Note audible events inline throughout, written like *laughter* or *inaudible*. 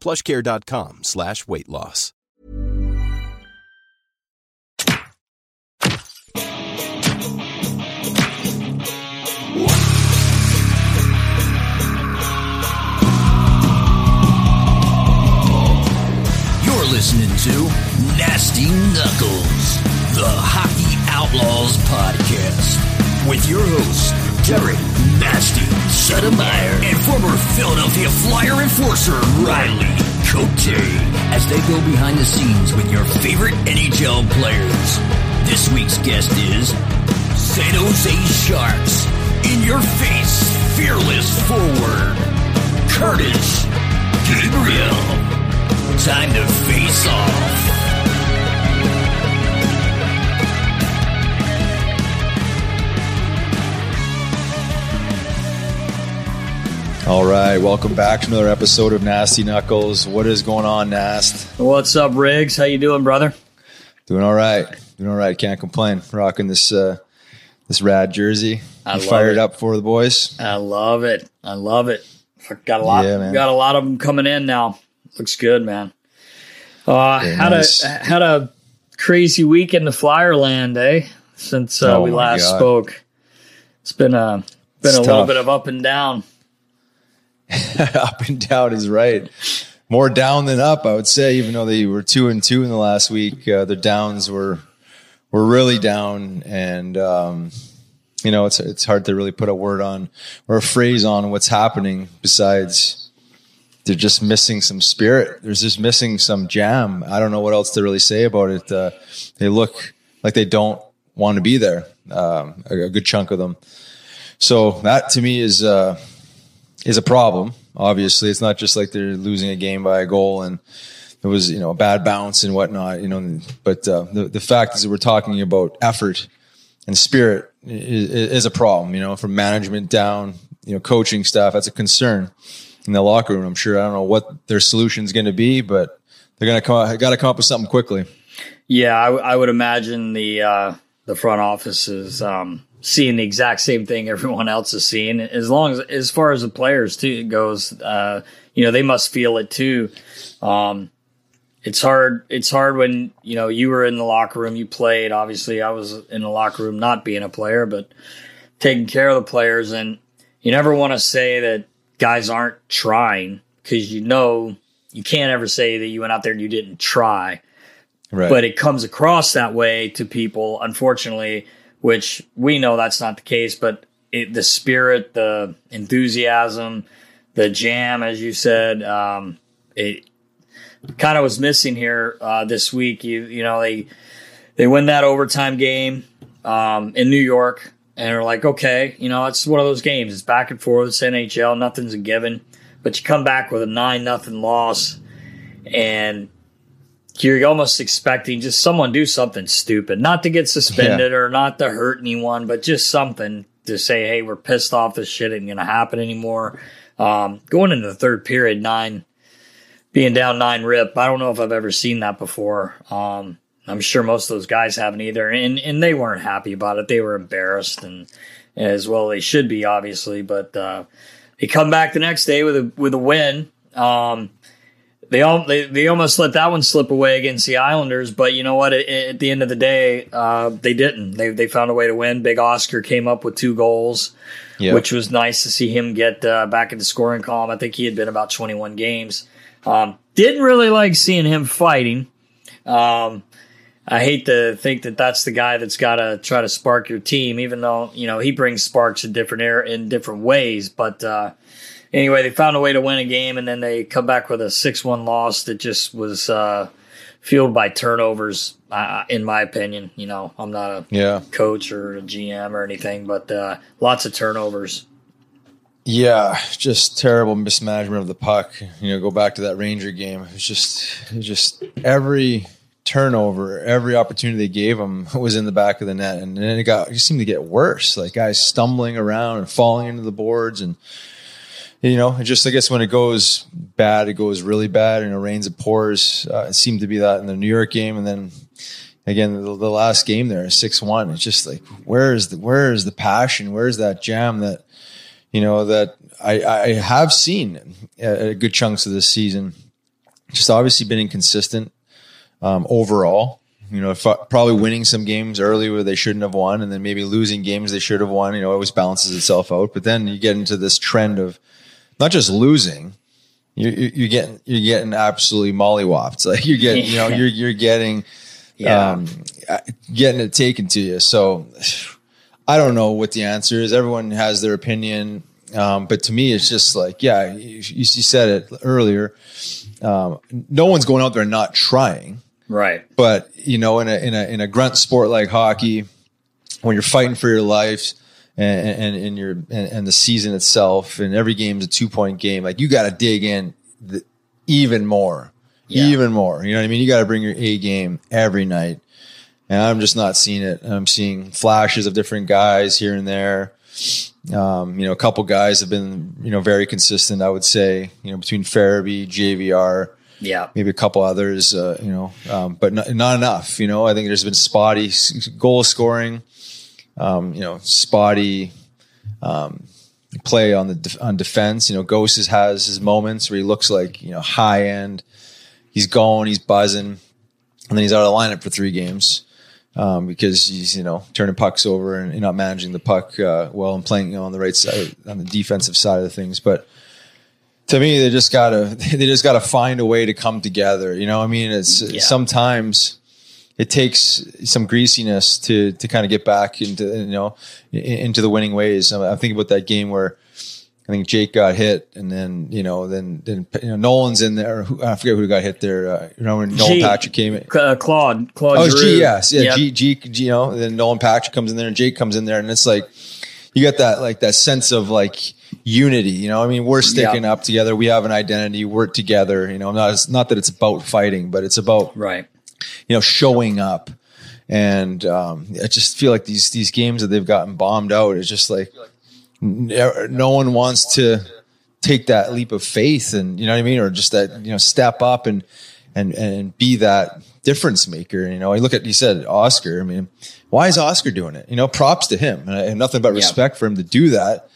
plushcare.com slash weight loss. You're listening to Nasty Knuckles, the Hockey Outlaws podcast, with your hosts, Derek Nasty Settlemyre and former Philadelphia Flyer enforcer Riley Cote, as they go behind the scenes with your favorite NHL players. This week's guest is San Jose Sharks, in your face, fearless forward, Curtis Gabriel. Time to face off. All right, welcome back to another episode of Nasty Knuckles. What is going on, Nast? What's up, Riggs? How you doing, brother? Doing all right. Doing all right. Can't complain. Rocking this uh, this rad jersey. I You fired it. up for the boys. I love it. I love it. Got a lot. Yeah, got a lot of them coming in now. Looks good, man. Uh, Very had nice. a had a crazy week in the flyer land, eh? Since uh, Oh we last God. spoke, it's been a been It's a little bit of up and down. *laughs* up and down is right. More down than up, I would say. Even though they were two and two in the last week, uh, their downs were were really down, and um, you know it's it's hard to really put a word on or a phrase on what's happening. Besides, they're just missing some spirit. There's just missing some jam. I don't know what else to really say about it. Uh, they look like they don't want to be there. Um, a, a good chunk of them. So that to me is. Uh, is a problem. Obviously, it's not just like they're losing a game by a goal and it was you know a bad bounce and whatnot. You know, but uh, the the fact is that we're talking about effort and spirit is, is a problem. You know, from management down, you know, coaching staff. That's a concern in the locker room. I'm sure. I don't know what their solution is going to be, but they're going to come. Got to come up with something quickly. Yeah, I, w- I would imagine the uh, the front office is um, seeing the exact same thing everyone else is seeing. As long as as far as the players too goes, uh, you know they must feel it too. Um, it's hard. It's hard when you know you were in the locker room, you played. Obviously, I was in the locker room, not being a player, but taking care of the players. And you never want to say that guys aren't trying because you know you can't ever say that you went out there and you didn't try Right. but it comes across that way to people, unfortunately, which we know that's not the case, but it, the spirit, the enthusiasm, the jam, as you said, um, it kind of was missing here uh, this week. You you know they they win that overtime game um, in New York, and are like, okay, you know, it's one of those games. It's back and forth. It's NHL. Nothing's a given. But you come back with a nine nothing loss, and you're almost expecting just someone do something stupid, not to get suspended yeah. or not to hurt anyone, but just something to say, hey, we're pissed off. This shit ain't gonna happen anymore. Um, going into the third period, nine being down nine rip. I don't know if I've ever seen that before. Um, I'm sure most of those guys haven't either, and and they weren't happy about it. They were embarrassed, and as well they should be, obviously. But uh, they come back the next day with a with a win. Um, they all they, they almost let that one slip away against the Islanders, but you know what? At, at the end of the day, uh, they didn't. They they found a way to win. Big Oscar came up with two goals, yep. which was nice to see him get uh, back in the scoring column. I think he had been about 21 games. Um, didn't really like seeing him fighting. Um, I hate to think that that's the guy that's got to try to spark your team, even though you know he brings sparks in different air in different ways. But uh, anyway, they found a way to win a game, and then they come back with a six-one loss that just was uh, fueled by turnovers. Uh, in my opinion, you know, I'm not a yeah. coach or a GM or anything, but uh, lots of turnovers. Yeah, just terrible mismanagement of the puck. You know, go back to that Ranger game. It was just, it was just every turnover, every opportunity they gave him *laughs* was in the back of the net, and then it got it seemed to get worse. Like guys stumbling around and falling into the boards, and you know, just I guess when it goes bad, it goes really bad, and it rains, it pours. Uh, it seemed to be that in the New York game, and then again the, the last game there, six one. It's just like where is the where is the passion? Where is that jam that you know that I, I have seen at, good chunks of this season? Just obviously been inconsistent um, overall. You know, probably winning some games early where they shouldn't have won, and then maybe losing games they should have won. You know, it always balances itself out. But then you get into this trend of not just losing, you're, you're getting you're getting absolutely mollywopped. *laughs* Like you're getting, you know, you're you're getting, yeah. um, getting it taken to you. So I don't know what the answer is. Everyone has their opinion, um, but to me, it's just like, yeah, you, you said it earlier. Um, no one's going out there not trying, right? But you know, in a in a in a grunt sport like hockey, when you're fighting for your life and, and, and your and, and, the season itself, and every game is a two point game. Like you got to dig in the, even more, yeah. even more. You know what I mean? You got to bring your A game every night, and I'm just not seeing it. I'm seeing flashes of different guys here and there. Um, you know, a couple guys have been you know very consistent. I would say you know between Farabee, JVR. Yeah, maybe a couple others, uh, you know, um, but not, not, enough. You know, I think there's been spotty goal scoring um, you know, spotty um, play on the on defense. You know, Ghost has his moments where he looks like you know high end. He's going, he's buzzing, and then he's out of the lineup for three games um, because he's you know turning pucks over and not managing the puck uh, well and playing you know, on the right side on the defensive side of the things. But to me, they just gotta *laughs* they just gotta find a way to come together. You know, I mean, it's yeah. sometimes it takes some greasiness to to kind of get back into you know into the winning ways. I'm, thinking about that game where I think Jake got hit, and then you know then then you know, Nolan's in there. I forget who got hit there. Uh, you know when Nolan G, Patrick came in, uh, Claude Claude. Oh, G, yes, yeah, yep. G, G, G, you know. Then Nolan Patrick comes in there, and Jake comes in there, and it's like you get that like that sense of like unity. You know, I mean, we're sticking up together. We have an identity. We're together. You know, not not that it's about fighting, but it's about right you know, showing up. And um, I just feel like these these games that they've gotten bombed out is just like no one wants to take that leap of faith, and you know what I mean, or just that you know step up and and and be that difference maker. You know, I look at you said Oscar. I mean, why is Oscar doing it? You know, props to him, and I have nothing but respect yeah. for him to do that.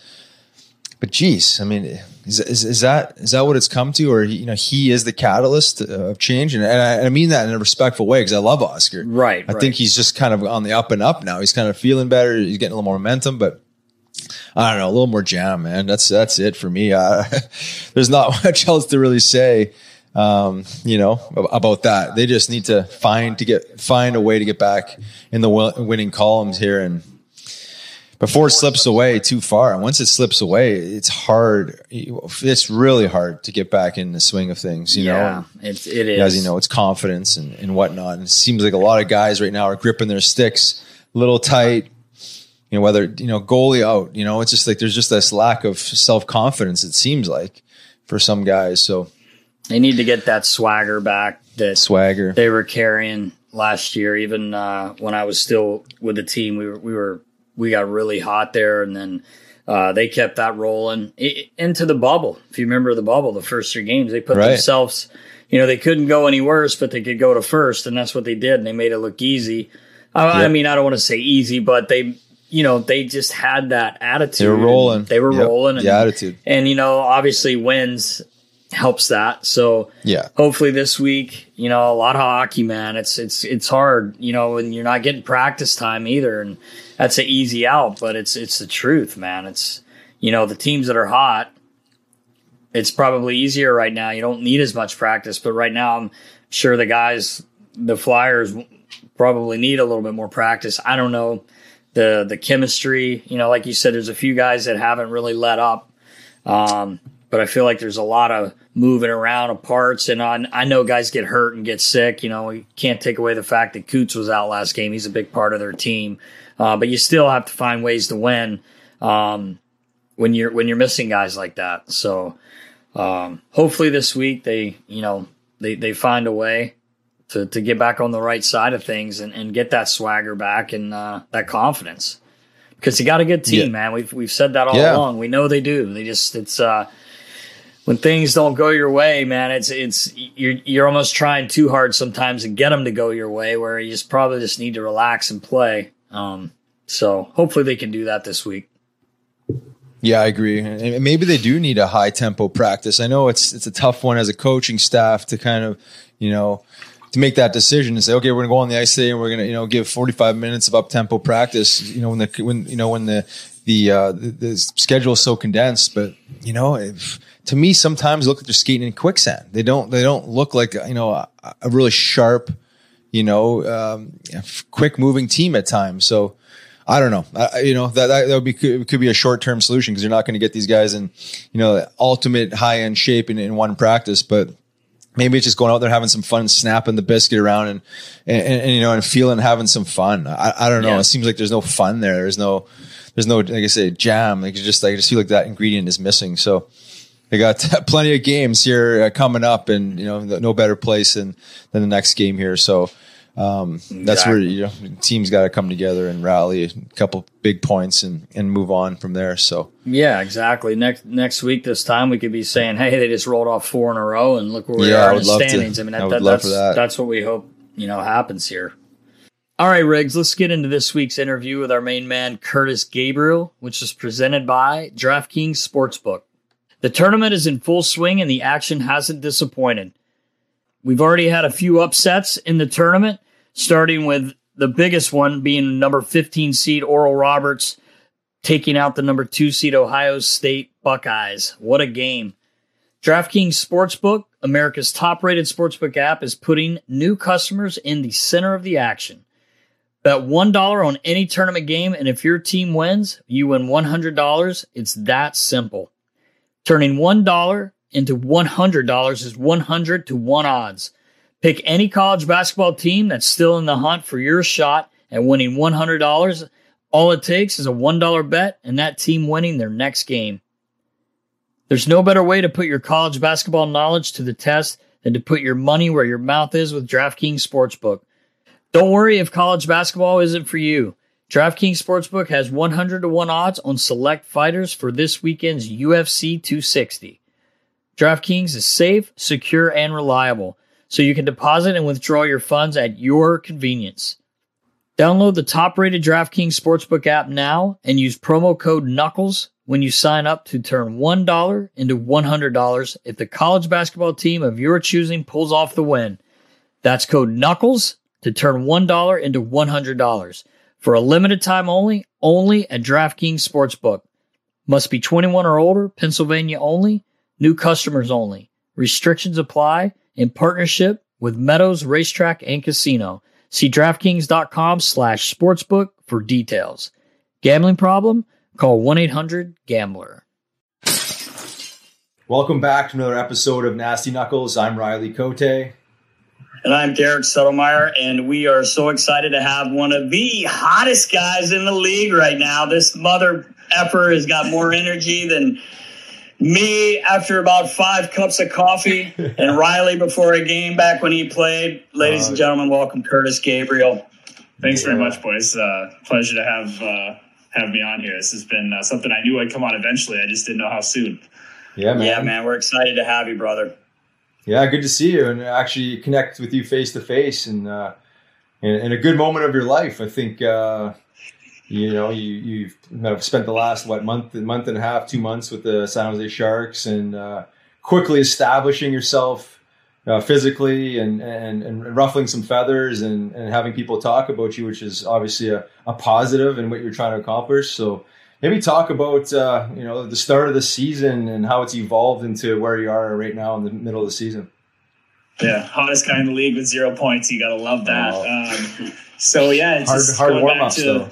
But geez, I mean, is, is, is, that is that what it's come to, or you know, he is the catalyst of change, and, and, I, and I, mean that in a respectful way because I love Oscar. Right. I right. think he's just kind of on the up and up now. He's kind of feeling better. He's getting a little more momentum, but I don't know, a little more jam, man. That's that's it for me. Uh, *laughs* there's not *laughs* much else to really say, um, you know, about that. They just need to find to get find a way to get back in the winning columns here and before it slips away too far. And once it slips away, it's hard. It's really hard to get back in the swing of things, you yeah, know? it's, it is. As you know, it's confidence and, and whatnot. And it seems like a lot of guys right now are gripping their sticks a little tight. You know, whether, you know, goalie out, you know, it's just like there's just this lack of self confidence, it seems like, for some guys. So they need to get that swagger back that swagger they were carrying last year. Even uh, when I was still with the team, we were, we were we got really hot there, and then uh, they kept that rolling it, into the bubble. If you remember the bubble, the first three games, they put Right. themselves. You know, they couldn't go any worse, but they could go to first, and that's what they did, and they made it look easy. I, I mean, I don't want to say easy, but they, you know, they just had that attitude. They were rolling. They were Yep. rolling. The attitude. and you know, obviously wins helps that. So Yeah. hopefully this week, you know, a lot of hockey, man. It's it's it's hard, you know, and you're not getting practice time either, and that's an easy out. But it's it's the truth, man. It's you know the teams that are hot. It's probably easier right now. You don't need as much practice, but right now I'm sure the guys, the Flyers, probably need a little bit more practice. I don't know the the chemistry. You know, like you said, there's a few guys that haven't really let up. Um, but I feel like there's a lot of moving around of parts, and I, I know guys get hurt and get sick. You know, we can't take away the fact that Coots was out last game. He's a big part of their team, uh, but you still have to find ways to win um, when you're when you're missing guys like that. So um, hopefully this week they you know they they find a way to to get back on the right side of things and, and get that swagger back and uh, that confidence because you got a good team, Yeah. man. We've we've said that all Yeah. along. We know they do. They just it's uh when things don't go your way, man. It's it's you're you're almost trying too hard sometimes to get them to go your way, where you just probably just need to relax and play. Um, so hopefully they can do that this week. Yeah, I agree. And maybe they do need a high tempo practice. I know it's it's a tough one as a coaching staff to kind of, you know, to make that decision and say, okay, we're gonna go on the ice today and we're gonna, you know, give 45 minutes of up tempo practice. You know, when the when you know when the the uh, the, the schedule is so condensed, but you know, if, to me, sometimes look like they're skating in quicksand. They don't they don't look like you know a, a really sharp, you know, um, quick moving team at times. So. I don't know. I, you know that that, would be could, could be a short term solution because you're not going to get these guys in, you know, ultimate high end shape in, in one practice. But maybe it's just going out there having some fun, snapping the biscuit around, and and, and, and, you know, and feeling having some fun. I, I don't know. Yeah. It seems like there's no fun there. There's no, there's no, like I say, jam. Like it's just like I just feel like that ingredient is missing. So. They got *laughs* plenty of games here uh, coming up, and you know, no better place than than the next game here. So, um, that's where you know teams got to come together and rally a couple big points and and move on from there. So Yeah, exactly. Next next week, this time we could be saying, "Hey, they just rolled off four in a row, and look where we Yeah, are in the love to. standings." I mean, I that, would that- that's that. that's what we hope you know happens here. All right, Riggs, let's get into this week's interview with our main man Curtis Gabriel, which is presented by DraftKings Sportsbook. The tournament is in full swing, and the action hasn't disappointed. We've already had a few upsets in the tournament, starting with the biggest one being number 15 seed Oral Roberts taking out the number two seed Ohio State Buckeyes. What a game. DraftKings Sportsbook, America's top rated sportsbook app, is putting new customers in the center of the action. Bet $1 on any tournament game, and if your team wins, you win $100. It's that simple. Turning $1 into $100 is 100 to 1 odds. Pick any college basketball team that's still in the hunt for your shot at winning $100. All it takes is a $1 bet and that team winning their next game. There's no better way to put your college basketball knowledge to the test than to put your money where your mouth is with DraftKings Sportsbook. Don't worry if college basketball isn't for you. DraftKings Sportsbook has 100 to 1 odds on select fighters for this weekend's UFC 260. DraftKings is safe, secure, and reliable, so you can deposit and withdraw your funds at your convenience. Download the top rated DraftKings Sportsbook app now and use promo code KNUCKLES when you sign up to turn $1 into $100 if the college basketball team of your choosing pulls off the win. That's code KNUCKLES to turn $1 into $100 for a limited time only, only at DraftKings Sportsbook. Must be 21 or older, Pennsylvania only, new customers only. Restrictions apply in partnership with Meadows Racetrack and Casino. See DraftKings.com slash sportsbook for details. Gambling problem? Call 1 800 Gambler. Welcome back to another episode of Nasty Knuckles. I'm Riley Cote. And I'm Derek Settlemyre, and we are so excited to have one of the hottest guys in the league right now. This mother effer has got more energy than me after about five cups of coffee, *laughs* and Riley before a game back when he played. Ladies and gentlemen, welcome Curtis Gabriel. Thanks very much, boys. Uh, pleasure to have uh, have me on here. This has been uh, something I knew I'd come on eventually. I just didn't know how soon. Yeah, man. Yeah, man, we're excited to have you, brother. Yeah, good to see you and actually connect with you face to face and uh, in, in a good moment of your life. I think uh, you know you you've spent the last what month month and a half, two months with the San Jose Sharks and uh, quickly establishing yourself uh, physically and, and and ruffling some feathers and, and having people talk about you, which is obviously a, a positive in what you're trying to accomplish. So maybe talk about uh, you know the start of the season and how it's evolved into where you are right now in the middle of the season. Yeah, hottest guy in the league with zero points. You gotta love that. Um, so yeah, it's hard just hard warm ups to- though.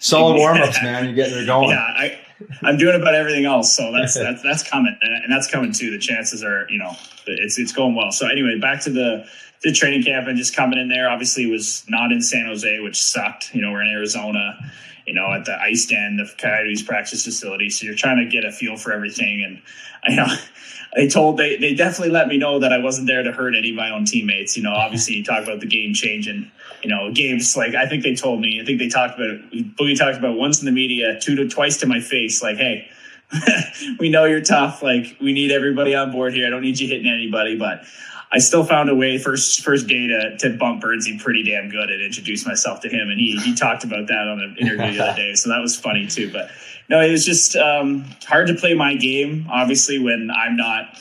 Solid *laughs* warm ups, man. You get they're going. Yeah, I, I'm doing about everything else, so that's that's that's coming, and and that's coming too. The chances are, you know, it's it's going well. So anyway, back to the the training camp and just coming in there. Obviously, was not in San Jose, which sucked. You know, we're in Arizona. You know, at the ice den, the Coyotes practice facility. So you're trying to get a feel for everything, and I know. *laughs* They told they they definitely let me know that I wasn't there to hurt any of my own teammates. You know, obviously you talk about the game changing. You know, games like I think they told me. I think they talked about it. Boogie talked about once in the media, two to twice to my face. Like, hey, *laughs* we know you're tough. Like, we need everybody on board here. I don't need you hitting anybody, but I still found a way first first day to, to bump Birdsey pretty damn good and introduce myself to him. And he he talked about that on an interview the other day, so that was funny too. But no, it was just um, hard to play my game. Obviously, when I'm not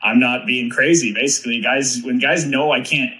I'm not being crazy. Basically, guys, when guys know I can't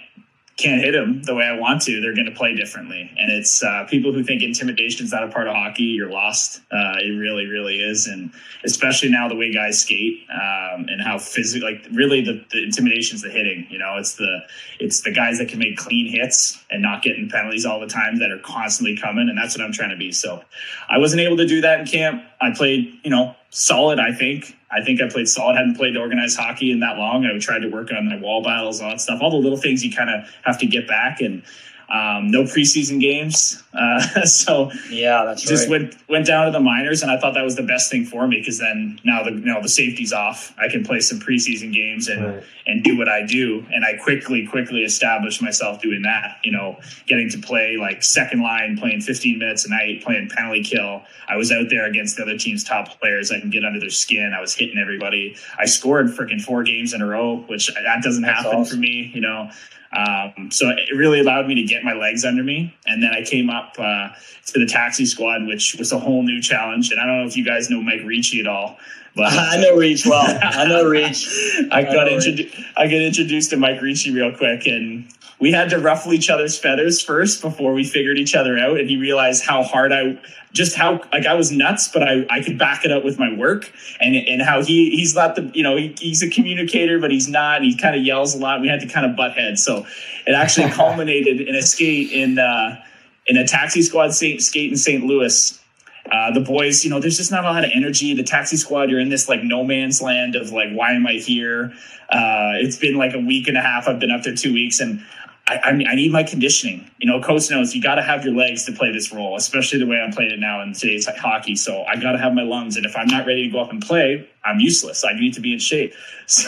can't hit them the way I want to, they're going to play differently. And it's uh, people who think intimidation is not a part of hockey, you're lost. Uh, it really, really is. And especially now the way guys skate um, and how physical, like really the, the intimidation is the hitting. You know, it's the it's the guys that can make clean hits and not getting penalties all the time that are constantly coming. And that's what I'm trying to be. So I wasn't able to do that in camp. I played, you know, solid. I think. I think I played solid. Hadn't played organized hockey in that long. I tried to work on my wall battles, all that stuff, all the little things you kind of have to get back. And um, no preseason games, uh, *laughs* so Yeah, that's just right. went went down to the minors, and I thought that was the best thing for me because then now the you know the safety's off. I can play some preseason games and Right. and do what I do, and I quickly quickly established myself doing that. You know, getting to play like second line, playing 15 minutes a night, playing penalty kill. I was out there against the other team's top players. I can get under their skin. I was hitting everybody. I scored freaking four games in a row, which that doesn't happen awesome. for me. You know. Um, so it really allowed me to get my legs under me. And then I came up uh, to the taxi squad, which was a whole new challenge. And I don't know if you guys know Mike Ricci at all, but *laughs* I know Reach well. I know *laughs* Reach. I I got introduced. I got introduced to Mike Ricci real quick, and we had to ruffle each other's feathers first before we figured each other out. And he realized how hard I, just how like I was nuts, but I, I could back it up with my work, and and how he he's not the you know he, he's a communicator, but he's not. And he kind of yells a lot. We had to kind of butt heads, so it actually *laughs* culminated in a skate in uh, in a taxi squad skate in St. Louis. Uh, the boys, you know, there's just not a lot of energy. The taxi squad, you're in this like no man's land of like, why am I here? Uh, it's been like a week and a half. I've been up there two weeks, and I, I, need my conditioning. You know, coach knows you got to have your legs to play this role, especially the way I'm playing it now in today's hockey. So I got to have my lungs, and if I'm not ready to go up and play, I'm useless. I need to be in shape. *laughs* So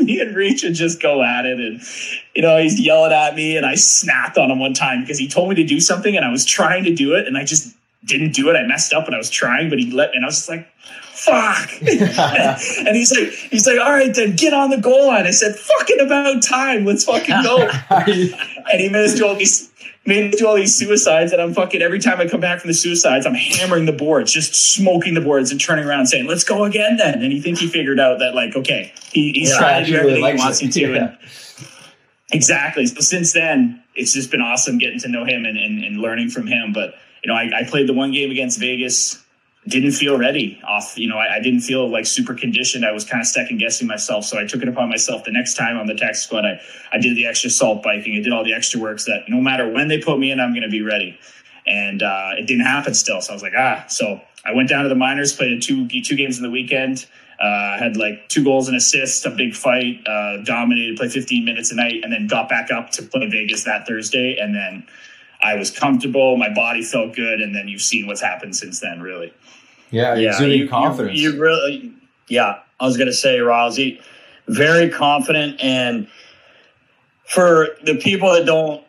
me and Reach would just go at it, and you know, he's yelling at me, and I snapped on him one time because he told me to do something, and I was trying to do it, and I just didn't do it. I messed up, and I was trying, but he let me, and I was just like. Fuck. *laughs* and he's like, he's like, all right, then get on the goal line. I said, fucking about time. Let's fucking go. *laughs* and he managed to do all these made do all these suicides and I'm fucking every time I come back from the suicides, I'm hammering the boards, just smoking the boards and turning around saying, Let's go again then. And you think he figured out that like, okay, he, he's Yeah, trying to do he really everything he wants you to. Yeah. And exactly. So since then, it's just been awesome getting to know him and, and, and learning from him. But you know, I, I played the one game against Vegas didn't feel ready off you know I, I didn't feel like super conditioned i was kind of second guessing myself so i took it upon myself the next time on the tax squad i, I did the extra salt biking i did all the extra works that no matter when they put me in i'm going to be ready and uh, it didn't happen still. So I was like, ah. So I went down to the minors, played two two games in the weekend. Uh, had like two goals and assists, a big fight, uh, dominated, played 15 minutes a night, and then got back up to play Vegas that Thursday. And then I was comfortable, my body felt good, and then you've seen what's happened since then, really. Yeah, Yeah, exuding you, confidence. You, you really, yeah. I was gonna say, Rousey, very confident, and for the people that don't,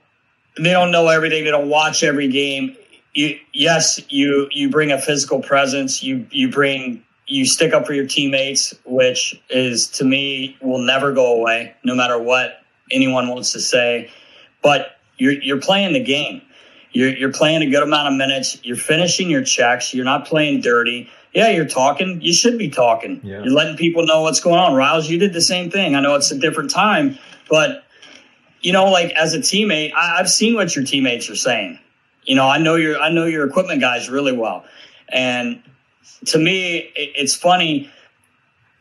they don't know everything. They don't watch every game. You, yes, you you bring a physical presence. You you bring you stick up for your teammates, which is to me will never go away, no matter what anyone wants to say. But you're you're playing the game. You're you're playing a good amount of minutes. You're finishing your checks. You're not playing dirty. Yeah, you're talking. You should be talking. Yeah. You're letting people know what's going on. Riles, you did the same thing. I know it's a different time, but you know, like as a teammate, I, I've seen what your teammates are saying. You know, I know your I know your equipment guys really well, and to me, it, it's funny.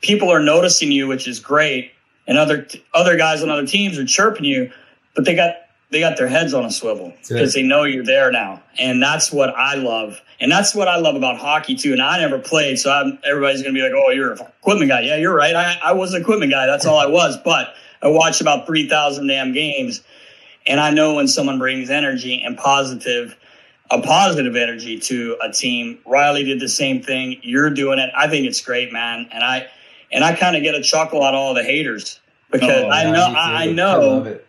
People are noticing you, which is great, and other other guys on other teams are chirping you, but they got they got their heads on a swivel because they know you're there now, and that's what I love, and that's what I love about hockey too. And I never played, so I'm, everybody's gonna be like, "Oh, you're an equipment guy." Yeah, you're right. I, I was an equipment guy. That's all I was, but I watched about three thousand damn games, and I know when someone brings energy and positive, a positive energy to a team. Riley did the same thing. You're doing it. I think it's great, man. And I and I kind of get a chuckle out of all the haters because Oh, I know I, I know love it.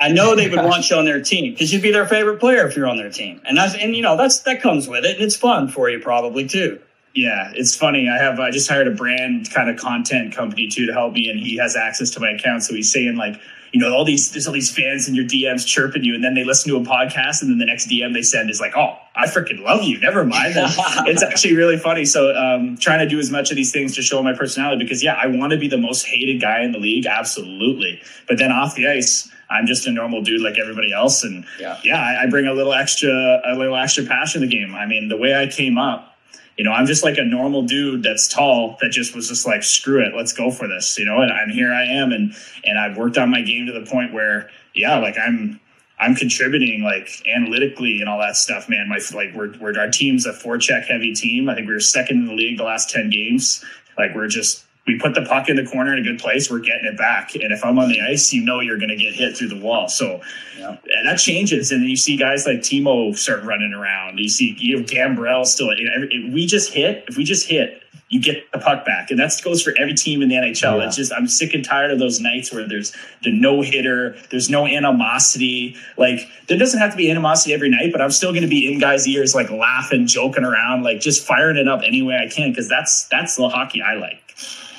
I know they would *laughs* want you on their team because you'd be their favorite player if you're on their team, and that's and you know that's that comes with it, and it's fun for you probably too. Yeah, it's funny. I have I just hired a brand kind of content company too to help me, and he has access to my account. So he's saying like, you know, all these there's all these fans in your DMs chirping you, and then they listen to a podcast, and then the next DM they send is like, oh, I freaking love you. Never mind. And *laughs* it's actually really funny. So um, trying to do as much of these things to show my personality because yeah, I want to be the most hated guy in the league, absolutely. But then off the ice. I'm just a normal dude like everybody else, and Yeah. yeah, I, I bring a little extra, a little extra passion to the game. I mean, the way I came up, you know, I'm just like a normal dude that's tall that just was just like, screw it, let's go for this, you know. And, and here I am, and and I've worked on my game to the point where, yeah, like I'm I'm contributing like analytically and all that stuff, man. My like we're, we're our team's a four check heavy team. I think we were second in the league the last ten games. Like we're just we put the puck in the corner in a good place, we're getting it back. And if I'm on the ice, you know you're going to get hit through the wall. So and that changes. And then you see guys like Timo start running around. You see you know Gambrell still. If we just hit, if we just hit, you get the puck back, and that goes for every team in the NHL. Yeah. It's just I'm sick and tired of those nights where there's the no hitter, there's no animosity. Like there doesn't have to be animosity every night, but I'm still going to be in guys' ears, like laughing, joking around, like just firing it up any way I can because that's that's the hockey I like.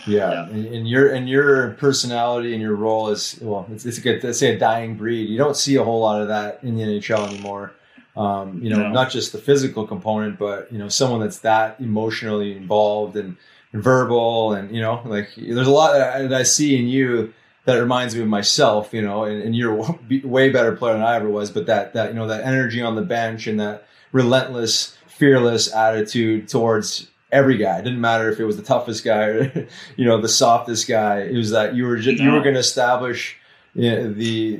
Yeah, And, and your and your personality and your role is well, it's, it's a good let's say a dying breed. You don't see a whole lot of that in the NHL anymore. Um, you know, No. not just the physical component, but you know, someone that's that emotionally involved and, and verbal, and you know, like there's a lot that I, that I see in you that reminds me of myself. You know, and, and you're *laughs* a way better player than I ever was, but that that you know that energy on the bench and that relentless, fearless attitude towards every guy. It didn't matter if it was the toughest guy or *laughs* you know the softest guy. It was that you were just, you were going to establish you know, the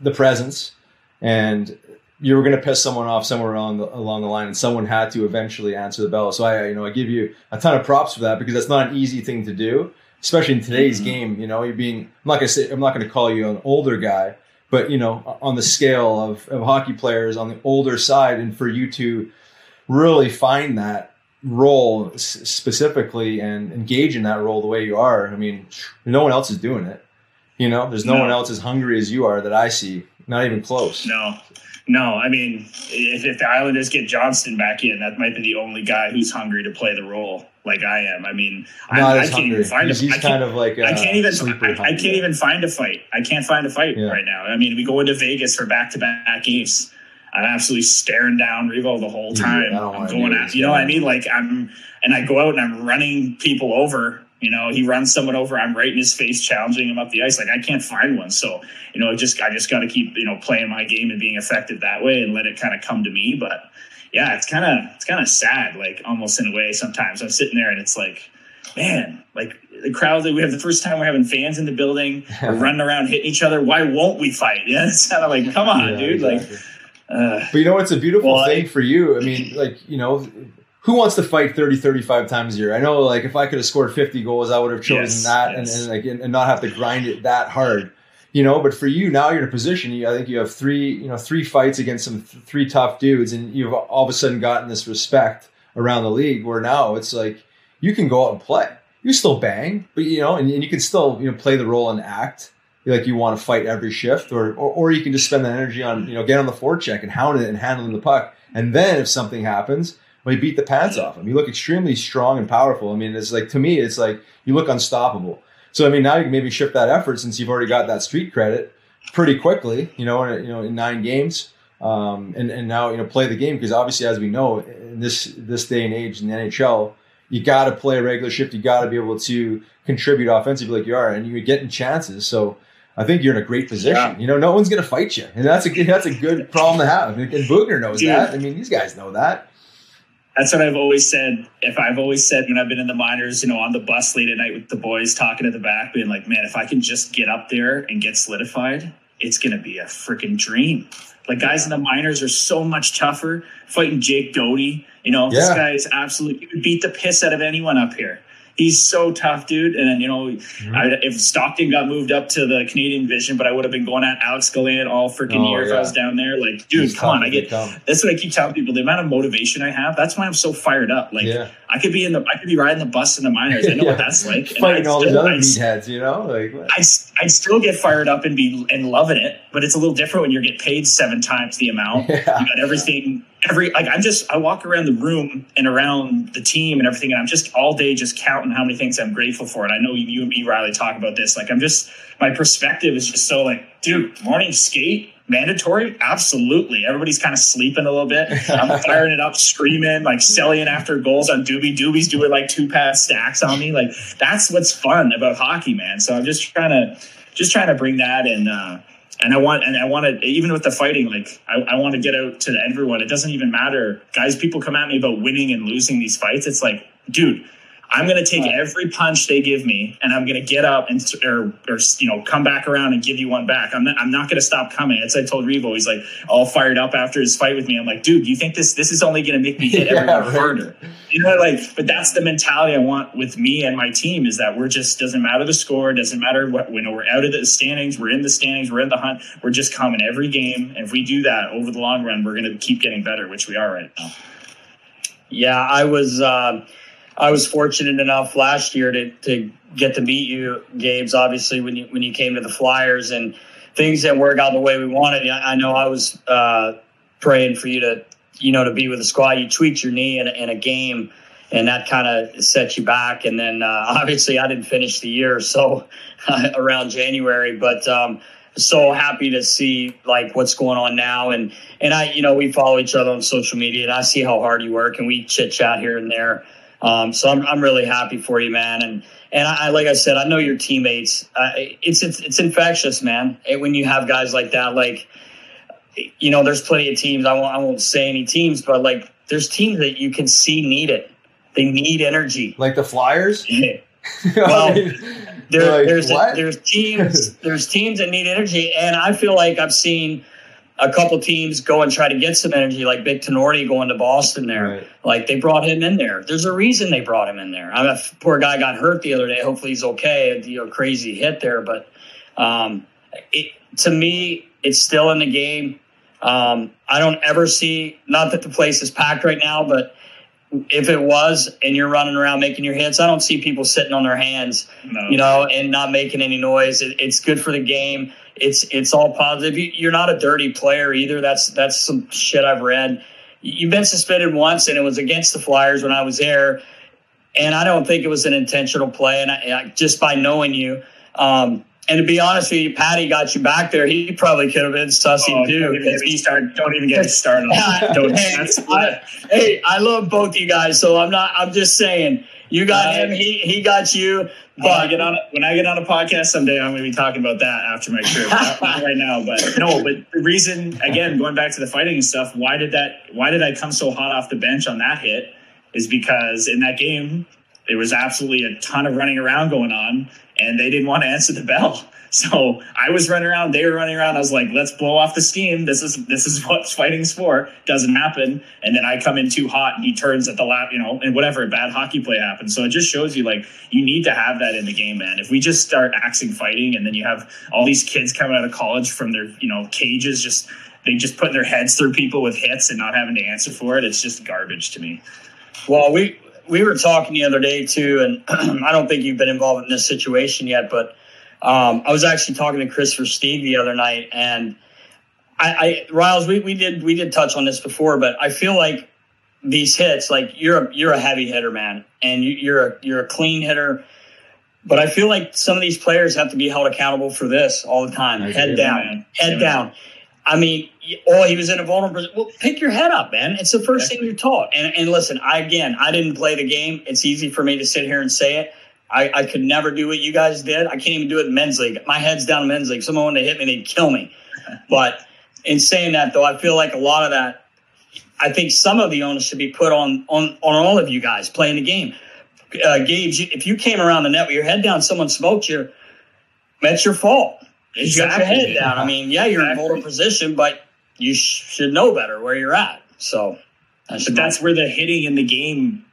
the presence, and you were going to piss someone off somewhere along the, along the line, and someone had to eventually answer the bell. So I you know I give you a ton of props for that because that's not an easy thing to do, especially in today's mm-hmm. game. You know, you're being I'm not going to say I'm not going to call you an older guy. But you know, on the scale of, of hockey players on the older side, and for you to really find that role s- specifically and engage in that role the way you are. I mean, no one else is doing it. You know, there's no, No. one else as hungry as you are that I see. Not even close. No, no. I mean, if, if the Islanders get Johnston back in, that might be the only guy who's hungry to play the role like I am. I mean, I, I can't hungry. even find He's, a. he's kind of like I I can't even. I, I can't even find a fight. I can't find a fight Yeah. right now. I mean, we go into Vegas for back to back games. I'm absolutely staring down Revo the whole time. Don't I'm going at you know what I mean. Like I'm, and I go out and I'm running people over. You know, he runs someone over. I'm right in his face, challenging him up the ice. Like I can't find one. So you know, just I just got to keep you know playing my game and being effective that way, and let it kind of come to me. But yeah, it's kind of it's kind of sad, like almost in a way. Sometimes I'm sitting there and it's like, man, like the crowd that we have the first time we're having fans in the building, we're *laughs* running around hitting each other. Why won't we fight? *laughs* Yeah, it's kind of like, come on, Yeah, dude. exactly. Like, Uh, but you know, it's a beautiful well, thing I- for you. I mean, like, you know, who wants to fight 30, 35 times a year? I know, like, if I could have scored 50 goals, I would have chosen Yes, that yes. And, and, like, and, and not have to grind it that hard. You know, but for you now, you're in a position. You, I think you have three, you know, three fights against some th- three tough dudes, and you've all of a sudden gotten this respect around the league. Where now it's like you can go out and play. You still bang, but you know, and, and you can still you know play the role and act like you want to fight every shift, or, or or you can just spend that energy on you know get on the forecheck and hound it and handling the puck, and then if something happens, well, you beat the pants off them. You look extremely strong and powerful. I mean, it's like to me, it's like you look unstoppable. So I mean, now you can maybe shift that effort since you've already got that street credit pretty quickly. You know, in, you know, in nine games, um, and and now you know play the game because obviously, as we know, in this this day and age in the NHL, you got to play a regular shift. You got to be able to contribute offensively like you are, and you're getting chances. So. I think you're in a great position. Yeah. You know, no one's going to fight you, and that's a *laughs* that's a good problem to have. And Boughner knows Dude. that. I mean, these guys know that. That's what I've always said. If I've always said when I've been in the minors, you know, on the bus late at night with the boys talking at the back, being like, man, if I can just get up there and get solidified, it's going to be a freaking dream. Like guys in the minors are so much tougher. Fighting Jake Doty, you know, this guy is absolutely would beat the piss out of anyone up here. He's so tough, dude. And then, you know, Mm-hmm. I, if Stockton got moved up to the Canadian division, but I would have been going at Alex Gallant all freaking Oh, year if. I was down there. Like, dude, He's come on. I get that's what I keep telling people. The amount of motivation I have, that's why I'm so fired up. Like Yeah. I could be in the I could be riding the bus in the minors. I know *laughs* Yeah. what that's like. Fighting I'd all these still- other I'd- meatheads, you know, like? I'd, I'd still get fired up and be and loving it, but it's a little different when you're get paid seven times the amount. *laughs* Yeah. You got everything, every like I'm just I walk around the room and around the team and everything, and I'm just all day just counting how many things I'm grateful for. And I know you and me, Riley, talk about this. Like I'm just my perspective is just so like, dude, morning skate. Mandatory? Absolutely. Everybody's kind of sleeping a little bit. I'm *laughs* firing it up, screaming, like selling after goals on Doobie. Doobie's doing like two pass stacks on me. Like that's what's fun about hockey, man. So I'm just trying to just trying to bring that and uh and I want and I want to even with the fighting, like I, I want to get out to everyone. It doesn't even matter, guys. People come at me about winning and losing these fights. It's like, dude, I'm going to take every punch they give me, and I'm going to get up and or, or you know come back around and give you one back. I'm not, I'm not going to stop coming. It's I told Revo, he's like all fired up after his fight with me. I'm like, dude, do you think this this is only going to make me hit *laughs* Yeah, everyone right. harder? You know, like, but that's the mentality I want with me and my team is that we're just doesn't matter the score, doesn't matter what when we're out of the standings, we're in the standings, we're in the hunt, we're just coming every game. And if we do that over the long run, we're going to keep getting better, which we are right now. Yeah, I was uh, I was fortunate enough last year to to get to meet you, Gabe's. Obviously, when you when you came to the Flyers and things didn't work out the way we wanted. I, I know I was uh, praying for you to you know to be with the squad. You tweaked your knee in, in a game, and that kind of set you back. And then uh, *laughs* obviously, I didn't finish the year, so *laughs* around January, but. Um, so happy to see like what's going on now and and i you know we follow each other on social media and i see how hard you work and we chit chat here and there um, so I'm, I'm really happy for you man. And and I, like i said i know your teammates. Uh, it's, it's it's infectious man. And when you have guys like that like you know there's plenty of teams. I won't i won't say any teams but like there's teams that you can see need it. They need energy. Like the Flyers. *laughs* Well, there, *laughs* like, there's what? there's *laughs* teams there's teams that need energy, and I feel like I've seen a couple teams go and try to get some energy, like Big Tinordi going to Boston. There, Right. like they brought him in there. There's a reason they brought him in there. I mean, poor guy got hurt the other day. Hopefully he's okay. You know, crazy hit there, but um, it, to me, it's still in the game. Um, I don't ever see. Not that the place is packed right now, but if it was and you're running around making your hits, I don't see people sitting on their hands, No. you know, and not making any noise. It, it's good for the game. It's it's all positive. You, you're not a dirty player either. That's that's some shit I've read. You've been suspended once, and it was against the Flyers when I was there, and I don't think it was an intentional play. And I, I, just by knowing you, um, and to be honest with you, Patty got you back there. He probably could have been sussy Oh, too. don't even get he- started. Don't even get started. on *laughs* don't, that's, I, hey, I love both you guys, so I'm not. I'm just saying, you got Uh, him, he he got you. When I get on when I get on a podcast someday, I'm going to be talking about that after my career. Not right now, but no. But the reason, again, going back to the fighting and stuff, why did that? Why did I come so hot off the bench on that hit? Is because in that game there was absolutely a ton of running around going on, and they didn't want to answer the bell. *laughs* So I was running around, they were running around. I was like, let's blow off the steam. This is this is what *laughs* fighting's for. Doesn't happen. And then I come in too hot and he turns at the lap, you know, and whatever, bad hockey play happens. So it just shows you like you need to have that in the game, man. If we just start axing fighting and then you have all these kids coming out of college from their, you know, cages just they just putting their heads through people with hits and not having to answer for it, it's just garbage to me. Well, we we were talking the other day too, and *clears throat* I don't think you've been involved in this situation yet, but um, I was actually talking to Kris Versteeg the other night, and I, I Riles, we, we did we did touch on this before, but I feel like these hits, like you're a, you're a heavy hitter, man, and you, you're a you're a clean hitter. But I feel like some of these players have to be held accountable for this all the time. Head down, man. head down. I mean, oh, he was in a vulnerable. Well, pick your head up, man. It's the first thing you're taught. And, and listen, I, again, I didn't play the game. It's easy for me to sit here and say it. I, I could never do what you guys did. I can't even do it in men's league. My head's down in men's league. Someone wanted to hit me, they'd kill me. But in saying that, though, I feel like a lot of that. I think some of the onus should be put on on on all of you guys playing the game. Uh, Gabe, if you came around the net with your head down, someone smoked you. That's your fault. Exactly. You got your head down. I mean, yeah, you're exactly. in a vulnerable position, but you sh- should know better where you're at. So, that's but that's where the hitting in the game,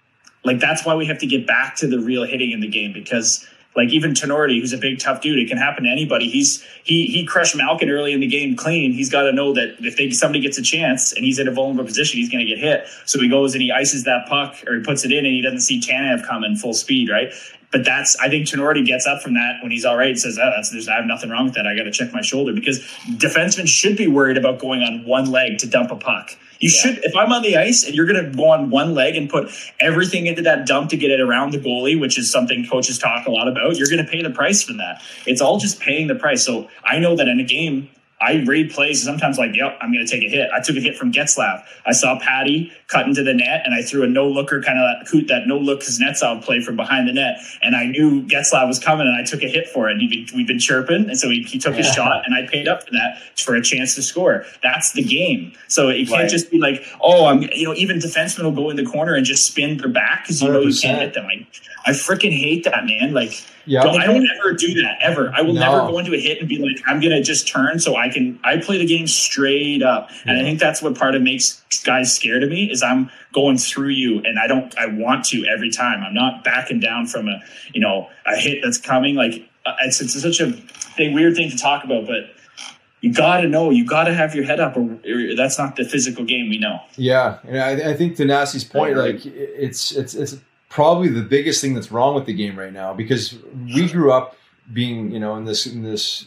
like that's why we have to get back to the real hitting in the game because like even Tinordi, who's a big tough dude, it can happen to anybody. He's he he crushed Malkin early in the game clean. He's got to know that if they somebody gets a chance and he's in a vulnerable position, he's going to get hit. So he goes and he ices that puck or he puts it in and he doesn't see Tanev coming full speed, right? But that's I think Tinordi gets up from that when he's all right and says, "Oh, that's there's I have nothing wrong with that. I got to check my shoulder." Because defensemen should be worried about going on one leg to dump a puck. You yeah. should, if I'm on the ice and you're going to go on one leg and put everything into that dump to get it around the goalie, which is something coaches talk a lot about, you're going to pay the price for that. It's all just paying the price. So I know that in a game, I read plays sometimes like, yep, I'm going to take a hit. I took a hit from Getzlaf. I saw Patty cut into the net and I threw a no looker kind of that, that no look Kuznetsov play from behind the net. And I knew Getzlaf was coming and I took a hit for it. And we've been chirping. And so he, he took his shot and I paid up for that for a chance to score. That's the game. So it can't right. just be like, oh, I'm, you know, even defensemen will go in the corner and just spin their back because you 100%. know you can't hit them. I, I freaking hate that, man. Like, yeah, don't, I don't ever do that ever. I will no. never go into a hit and be like, I'm gonna just turn so I can. I play the game straight up, yeah. and I think that's what part of makes guys scared of me is I'm going through you, and I don't. I want to every time. I'm not backing down from a you know a hit that's coming. Like uh, it's, it's such a thing, weird thing to talk about, but you got to know, you got to have your head up, or, or, that's not the physical game we know. Yeah, and I, I think to Nasty's point, like it's it's it's probably the biggest thing that's wrong with the game right now because we grew up being you know in this in this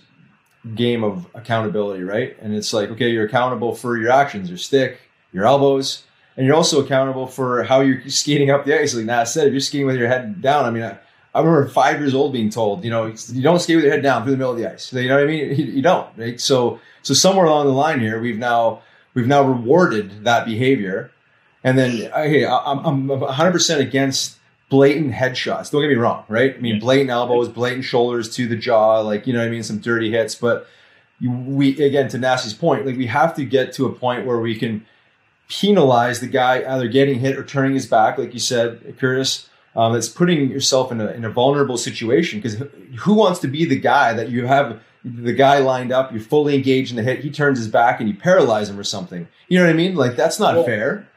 game of accountability right? And it's like okay you're accountable for your actions your stick your elbows and you're also accountable for how you're skating up the ice. Like Nat said if you're skating with your head down I mean I, I remember five years old being told you know you don't skate with your head down through the middle of the ice. You know what I mean? You, you don't right? So so somewhere along the line here we've now we've now rewarded that behavior and then, hey, I'm, I'm 100% against blatant headshots. Don't get me wrong, right? I mean, blatant elbows, blatant shoulders to the jaw, like, you know I mean? Some dirty hits. But we, again, to Nasty's point, like, we have to get to a point where we can penalize the guy either getting hit or turning his back, like you said, Curtis. Um, that's putting yourself in a, in a vulnerable situation because who wants to be the guy that you have the guy lined up, you're fully engaged in the hit, he turns his back and you paralyze him or something. You know what I mean? Like that's not well, fair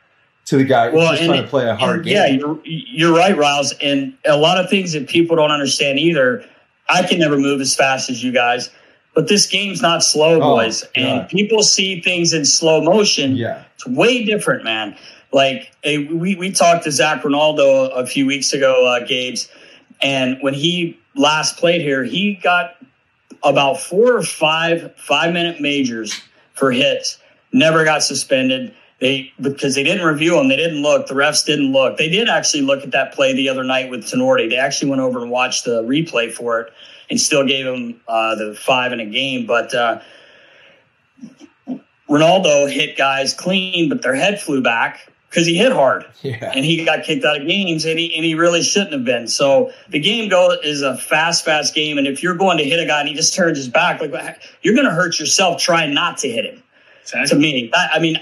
to the guy well, who's trying to play a hard game. Yeah, you're, you're right, Riles. And a lot of things that people don't understand either. I can never move as fast as you guys, but this game's not slow, oh, boys. And people see things in slow motion. Yeah. It's way different, man. Like hey, we, we talked to Zach Rinaldo a few weeks ago, uh, Gabe's, and when he last played here, he got about four or five five minute majors for hits. Never got suspended they because they didn't review them, they didn't look. The refs didn't look. They did actually look at that play the other night with Tinordi. They actually went over and watched the replay for it and still gave him uh, the five in a game. But uh, Rinaldo hit guys clean, but their head flew back because he hit hard yeah. and he got kicked out of games and he, and he really shouldn't have been. So the game go is a fast, fast game. And if you're going to hit a guy and he just turns his back, like you're going to hurt yourself trying not to hit him. Exactly. To me, I, I mean,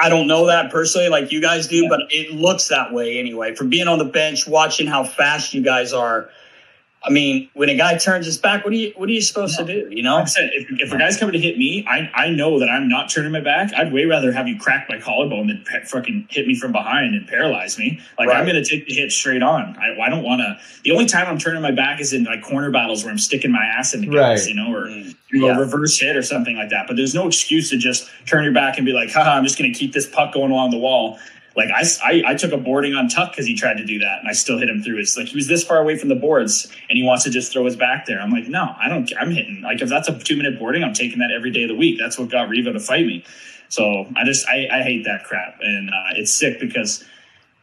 I don't know that personally like you guys do, yeah. but it looks that way anyway. From being on the bench, watching how fast you guys are, I mean, when a guy turns his back, what are you what are you supposed to do? You know, Like I said, if, if a guy's coming to hit me, I, I know that I'm not turning my back. I'd way rather have you crack my collarbone than pe- fucking hit me from behind and paralyze me. Like Right. I'm going to take the hit straight on. I, I don't want to. The only time I'm turning my back is in like corner battles where I'm sticking my ass in the guts, Right. you know, or Mm. do Yeah. a reverse hit or something like that. But there's no excuse to just turn your back and be like, haha, I'm just going to keep this puck going along the wall. Like I, I, I took a boarding on Tuck because he tried to do that, and I still hit him through his. Like he was this far away from the boards, and he wants to just throw his back there. I'm like, no, I don't. I'm hitting. Like if that's a two minute boarding, I'm taking that every day of the week. That's what got Riva to fight me. So I just I, I hate that crap, and uh, it's sick because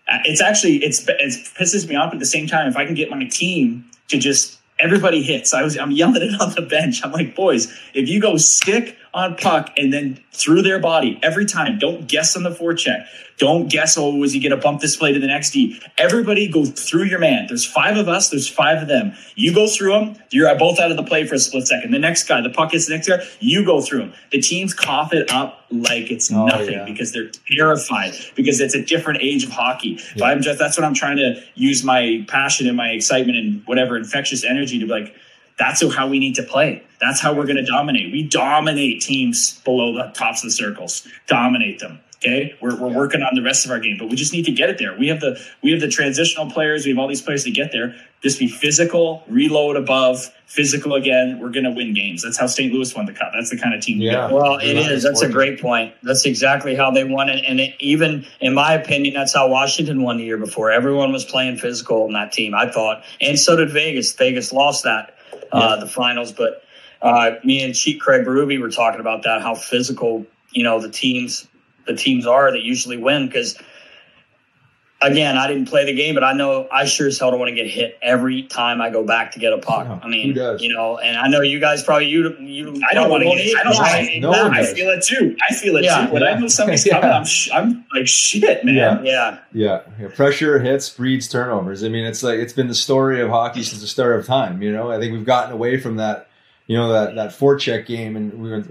uh, it's actually it's it pisses me off. At the same time, if I can get my team to just everybody hits, I was I'm yelling it *laughs* on the bench. I'm like, boys, if you go stick on puck and then through their body every time, don't guess on the forecheck. Don't guess, oh, is he going to bump this play to the next D? Everybody go through your man. There's five of us. There's five of them. You go through them. You're both out of the play for a split second. The next guy, the puck hits the next guy. You go through them. The teams cough it up like it's Oh, nothing yeah. because they're terrified because it's a different age of hockey. If I'm just, that's what I'm trying to use my passion and my excitement and whatever infectious energy to be like, that's how we need to play. That's how we're going to dominate. We dominate teams below the tops of the circles, dominate them. Okay, we're, we're working on the rest of our game, but we just need to get it there. We have the we have the transitional players. We have all these players to get there. Just be physical, reload above, physical again. We're going to win games. That's how St. Louis won the cup. That's the kind of team. we Yeah. got. Well, it Yeah, is. That's a great point. That's exactly how they won it. And it, even in my opinion, that's how Washington won the year before. Everyone was playing physical in that team, I thought. And so did Vegas. Vegas lost that, uh, the finals. But uh, me and Chief Craig Berube were talking about that, how physical, you know, the teams the teams are that usually win. Because, again, I didn't play the game, but I know I sure as hell don't want to get hit every time I go back to get a puck. No, I mean, you know, and I know you guys probably, you, you I don't want to probably get. I don't Yeah, want to get. No one I feel it too. I feel it Yeah. too. When I know something's Yeah. coming, I'm, sh- I'm like shit, man. Yeah. Yeah. Yeah, yeah. Pressure hits breeds turnovers. I mean, it's like it's been the story of hockey since the start of time. You know, I think we've gotten away from that. You know that that forecheck game, and we were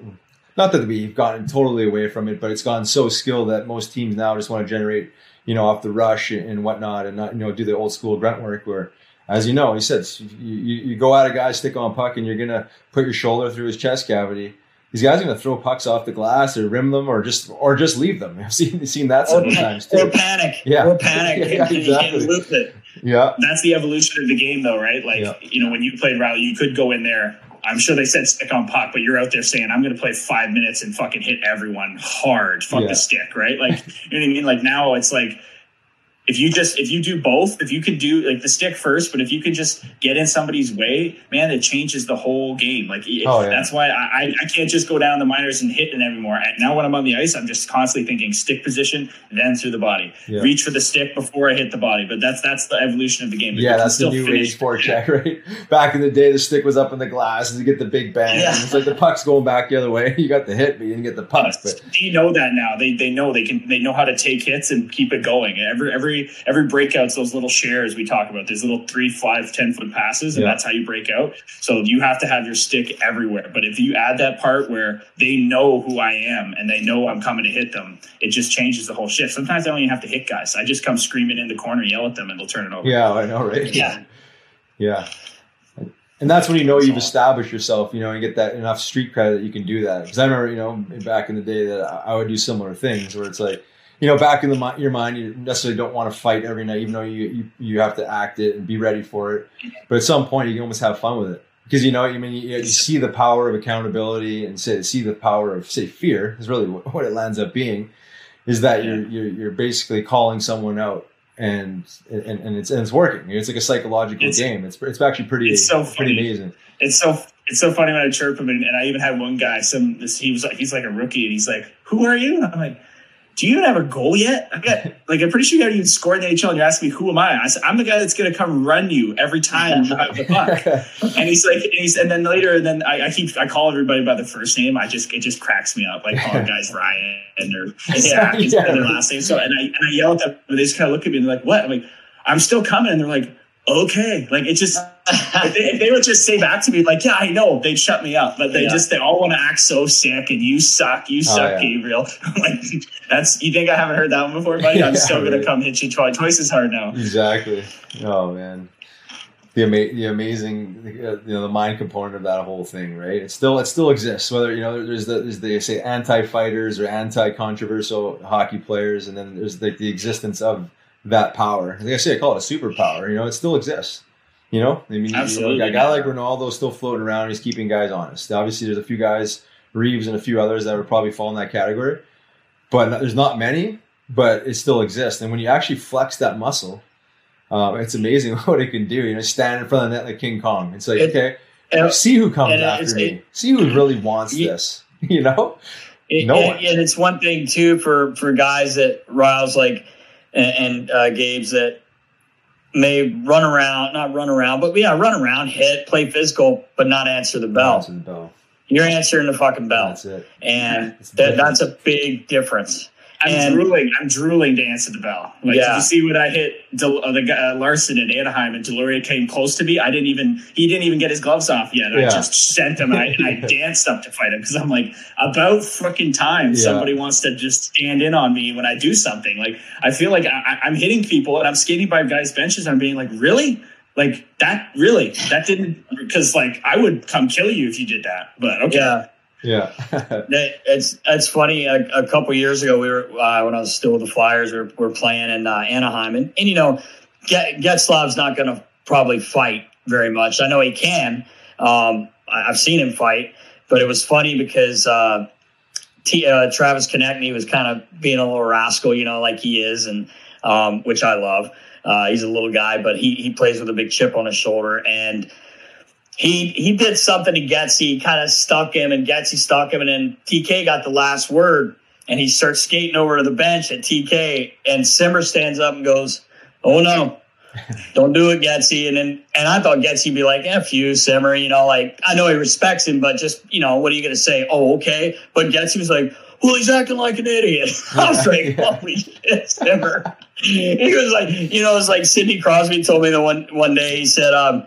not that we've gotten totally away from it, but it's gone so skilled that most teams now just want to generate, you know, off the rush and whatnot, and not you know do the old school grunt work where. As you know, he said, you, you, go at a guy, stick on puck, and you're gonna put your shoulder through his chest cavity. These guys are gonna throw pucks off the glass or rim them or just or just leave them. *laughs* I've seen seen that several times too. or panic. *laughs* Yeah. Or panic. *laughs* Yeah, exactly. and lose it. Yeah, that's the evolution of the game, though, right? Like, Yeah. you know, when you played rally, you could go in there. I'm sure they said stick on puck, but you're out there saying, I'm going to play five minutes and fucking hit everyone hard. Fuck Yeah. the stick, right? Like, *laughs* you know what I mean? Like now it's like, if you just if you do both, if you could do like the stick first, but if you could just get in somebody's way, man, it changes the whole game. Like it- Oh, yeah. that's why I, I can't just go down the minors and hit it anymore. Now when I'm on the ice, I'm just constantly thinking stick position, then through the body, Yeah. reach for the stick before I hit the body. But that's that's the evolution of the game. Yeah, that's the new age age forecheck, *laughs* right? Back in the day, the stick was up in the glass, and you get the big bang. Yeah. It's like the puck's going back the other way. *laughs* You got the hit, but you didn't get the puck. But They know that now. They they know they can they know how to take hits and keep it going. Every every every breakout's those little shares we talk about. There's little three, five, ten foot passes, and Yeah. that's how you break out. So you have to have your stick everywhere. But if you add that part where they know who I am and they know I'm coming to hit them, it just changes the whole shift. Sometimes I don't even have to hit guys. I just come screaming in the corner, yell at them, and they'll turn it over. yeah, I know, right? Yeah. yeah. And that's when you know you've established yourself, you know, and get that enough street credit that you can do that. Because I remember, you know, back in the day that I would do similar things where it's like, you know, back in the your mind, you necessarily don't want to fight every night, even though you, you you have to act it and be ready for it. But at some point, you can almost have fun with it because you know, I mean, you, you see the power of accountability and say, see the power of say fear is really what, it lands up being. Is that you're, you're you're basically calling someone out and and, and it's and it's working. It's like a psychological It's- game. It's it's actually pretty it's so pretty amazing. it's so it's so funny when I chirp him, and, and I even had one guy. Some this, he was like he's like a rookie, and he's like, "Who are you?" I'm like, "Do you even have a goal yet?" I got *laughs* like I'm pretty sure you haven't even scored in the NHL, and you're asking me, "Who am I?" I said, "I'm the guy that's going to come run you every time you have the puck." *laughs* and he's like, and, he's, and then later, and then I, I keep I call everybody by the first name. I just it just cracks me up, like calling guys Ryan or *laughs* yeah, Yeah. their last name. So and I and I yell at them, and they just kind of look at me and they're like, "What?" I'm like, "I'm still coming," and they're like. Okay, like it just if they, if they would just say back to me like, "Yeah, I know," they'd shut me up. But they Yeah. just they all want to act so sick and you suck, you suck, yeah. Gabriel. *laughs* like that's you think I haven't heard that one before, buddy? I'm *laughs* still gonna come hit you twice, twice as hard now. Exactly. Oh man. the ama- the amazing uh, you know the mind component of that whole thing, right? It still it still exists. Whether you know there's the there's the say anti fighters or anti controversial hockey players, and then there's like the existence of that power. Like I say, I call it a superpower. You know, it still exists. You know, I mean, Absolutely. You know, a guy like Rinaldo still floating around. He's keeping guys honest. Obviously, there's a few guys, Reeves and a few others that would probably fall in that category, but there's not many. But it still exists. And when you actually flex that muscle, um, it's amazing *laughs* what it can do. You know, stand in front of the net like King Kong. It's like, It- okay, and- see who comes and after it's- me. it- see who really *clears throat* wants You- this. *laughs* You know, It- No and, one. and it's one thing too for for guys that Riles like and, and uh, Gabe's that may run around, not run around, but yeah, run around, hit, play physical, but not answer the bell. Answer the bell. You're answering the fucking bell, That's it. and that, that's a big difference. I'm And- drooling. I'm drooling to answer the bell. Like, did you see when I hit Del- uh, the guy, uh, Larson in Anaheim and Deslauriers came close to me? I didn't even. He didn't even get his gloves off yet. Yeah. I just sent him. I, and I *laughs* danced up to fight him because I'm like, about freaking time Yeah. somebody wants to just stand in on me when I do something. Like, I feel like I, I- I'm hitting people and I'm skating by guys' benches. And I'm being like, really. Like that, really? That didn't because like I would come kill you if you did that. But okay, Yeah, Yeah. *laughs* It's it's funny. A, a couple years ago, we were uh, when I was still with the Flyers. We were, we were playing in uh, Anaheim, and, and you know, Get, Getzlaf's not going to probably fight very much. I know he can. Um, I, I've seen him fight, but it was funny because uh, T, uh, Travis Konecny was kind of being a little rascal, you know, like he is, and um, which I love. Uh, he's a little guy, but he he plays with a big chip on his shoulder, and he he did something to Getsy, kind of stuck him, and Getsy stuck him, and then TK got the last word, and he starts skating over to the bench at TK, and Simmer stands up and goes, "Oh no." Don't do it, Getsy. And then, and I thought Getsy would be like, F you, Simmer. You know, like, I know he respects him, but just, you know, what are you going to say? Oh, okay. But Getsy was like, well, he's acting like an idiot. *laughs* I was like, holy shit, Simmer. *laughs* He was like, you know, it's like Sidney Crosby told me the one, one day, he said, um,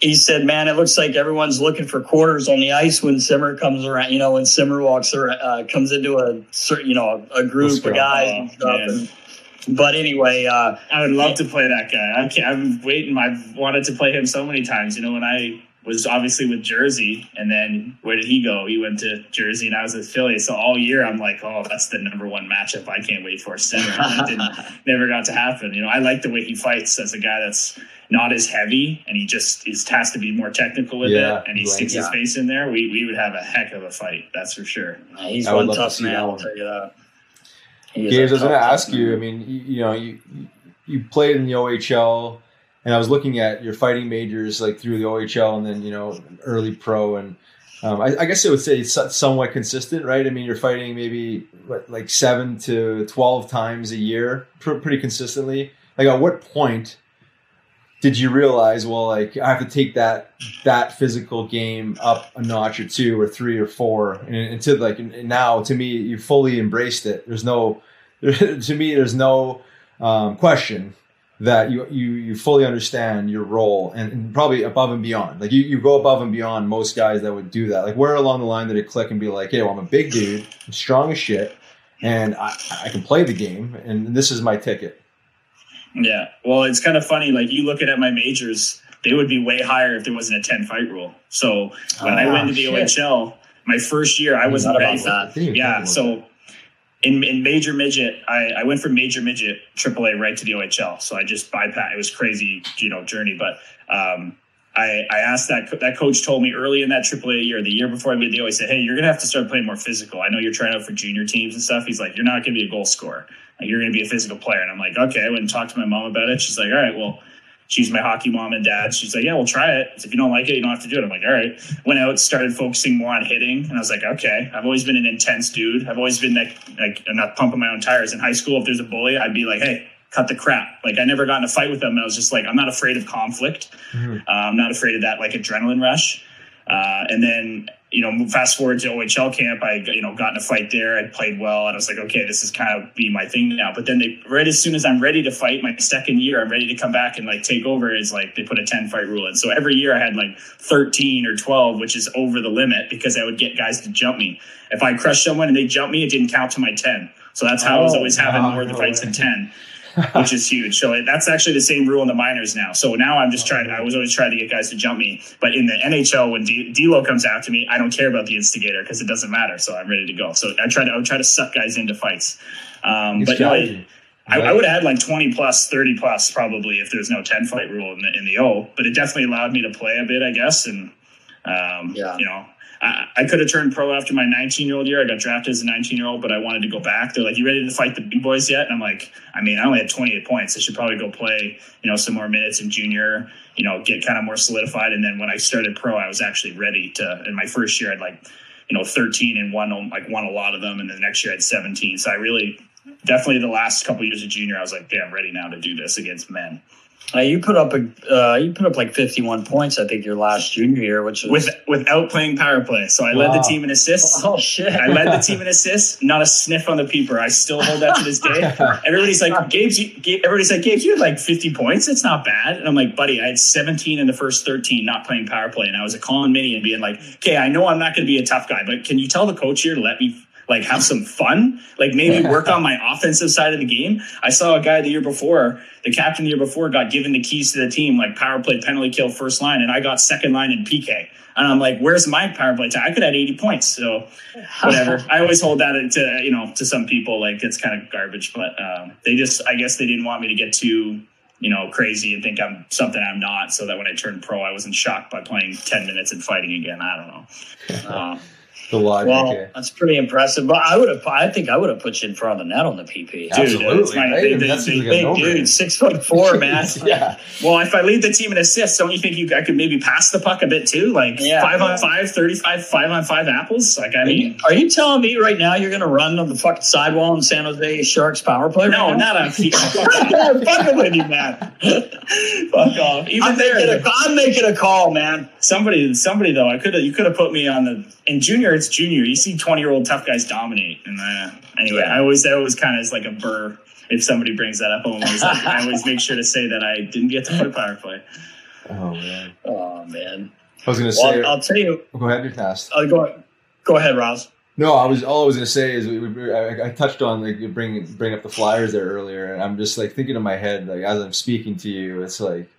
he said, "Man, it looks like everyone's looking for quarters on the ice when Simmer comes around. You know, when Simmer walks around, uh, comes into a certain, you know, a, group Let's of guys and Oh, but anyway, uh, I would love to play that guy. I can't, I'm waiting. I've wanted to play him so many times. You know, when I was obviously with Jersey, and then where did he go? He went to Jersey, and I was with Philly. So all year, I'm like, oh, that's the number one matchup. I can't wait for center. And didn't, *laughs* never got to happen. You know, I like the way he fights as a guy that's not as heavy, and he just he has to be more technical with Yeah, it, and he right. sticks his face in there. We we would have a heck of a fight. That's for sure. he's I one love to tough man. I'll tell you that. Gabe, I a was going to ask tough you. I mean, you, you know, you you played in the OHL, and I was looking at your fighting majors like through the OHL, and then you know early pro, and um, I, I guess I would say it's somewhat consistent, right? I mean, you're fighting maybe what, like seven to twelve times a year, pr- pretty consistently. Like, at what point did you realize, well, like I have to take that that physical game up a notch or two or three or four, and, and to like and now to me, you fully embraced it. There's no *laughs* to me, there's no um, question that you, you you fully understand your role and, and probably above and beyond. Like you, you go above and beyond most guys that would do that. Like where along the line did it click and be like, hey, well, I'm a big dude, I'm strong as shit, and I, I can play the game, and this is my ticket. Yeah. Well, it's kind of funny. Like you looking at my majors, they would be way higher if there wasn't a 10 fight rule. So when I Ah, went to the shit. OHL, my first year, I wasn't ready about for that. I Yeah. So in, in major midget, I, I went from major midget AAA right to the OHL. So I just bypassed. It was crazy, you know, journey. But um, I, I asked that that coach told me early in that AAA year, the year before I made the O, he said, "Hey, you're gonna have to start playing more physical. I know you're trying out for junior teams and stuff." He's like, "You're not gonna be a goal scorer. You're gonna be a physical player." And I'm like, "Okay." I went and talked to my mom about it. She's like, "All right, well." She's my hockey mom and dad. She's like, yeah, we'll try it. If you don't like it, you don't have to do it. I'm like, all right. Went out, started focusing more on hitting, and I was like, okay. I've always been an intense dude. I've always been like, like I'm not pumping my own tires. In high school, if there's a bully, I'd be like, hey, cut the crap. Like I never got in a fight with them. I was just like, I'm not afraid of conflict. Uh, I'm not afraid of that like adrenaline rush. Uh, and then you know, fast forward to OHL camp, I you know got in a fight there. I played well, and I was like, okay, this is kind of be my thing now. But then they right as soon as I'm ready to fight, my second year, I'm ready to come back and like take over. Is like they put a ten fight rule in. So every year I had like 13 or 12, which is over the limit because I would get guys to jump me. If I crushed someone and they jumped me, it didn't count to my 10. So that's how I was Oh, always having wow, more of the fights than 10. *laughs* which is huge. So that's actually the same rule in the minors now. So now I'm just trying. I was always trying to get guys to jump me, but in the NHL, when D- D'Lo comes after me, I don't care about the instigator because it doesn't matter. So I'm ready to go. So I try to I would try to suck guys into fights. Um, but no, I, I, would have had like 20 plus, 30 plus probably if there's no 10 fight rule in the in the O. But it definitely allowed me to play a bit, I guess, and um, Yeah. you know. I, I could have turned pro after my 19 year old year. I got drafted as a 19 year old, but I wanted to go back. They're like, "You ready to fight the big boys yet?" And I'm like, "I mean, I only had 28 points. I should probably go play, you know, some more minutes in junior. You know, get kind of more solidified." And then when I started pro, I was actually ready to. In my first year, I'd like, you know, 13 and won like won a lot of them, and the next year I had 17. So I really, definitely the last couple years of junior, I was like, "Yeah, I'm ready now to do this against men." Uh, you put up a uh, you put up like 51 points, I think, your last junior year, which was with without playing power play. So I led the team in assists. oh shit! I led the team in assists. Not a sniff on the peeper. I still hold that to this day. *laughs* Everybody's like, Gabe's. Gabe, everybody's like, Gabe, you had like 50 points. It's not bad. And I'm like, buddy, I had 17 in the first 13 not playing power play, and I was a calling mini and being like, okay, I know I'm not going to be a tough guy, but can you tell the coach here to let me like have some fun, like maybe work on my offensive side of the game. I saw a guy the year before, the captain the year before, got given the keys to the team, like power play, penalty kill, first line, and I got second line in PK. And I'm like, where's my power play time? I could have 80 points. So *laughs* whatever. I always hold that to you know to some people like it's kind of garbage, but um, they just I guess they didn't want me to get too you know crazy and think I'm something I'm not, so that when I turned pro, I wasn't shocked by playing 10 minutes and fighting again. I don't know. Um, The logic. Well, that's pretty impressive. But I would have, I think I would have put you in front of the net on the PP. Dude, Absolutely, my- right? they- I mean, they- that seems they- like a Big dude, six foot four, man. *laughs* yeah. Well, if I lead the team in assists, don't you think you I could maybe pass the puck a bit too? Like Yeah. five on five, 35, five on five apples? Like, I mean, are you telling me right now you're going to run on the fucking sidewall in San Jose Sharks power play? no, right not on feet. *laughs* I'm fucking with you, man. *laughs* Fuck off. Even I'm there, making, a, I'm making a call, man. Somebody, somebody though, I could have, you could have put me on the, in junior, it's junior. You see 20 year old tough guys dominate. And uh, anyway, I always, that was kind of like a burr. If somebody brings that up, I'm always like, I always make sure to say that I didn't get to play power play. Oh man. Oh man. I was gonna Well, say. I'll, I'll tell you. go ahead, you're tasked. I'll go. Go ahead, Ross. No, I was all I was gonna say is we, we, I, I touched on like you bring bring up the Flyers there earlier, and I'm just like thinking in my head like as I'm speaking to you, it's like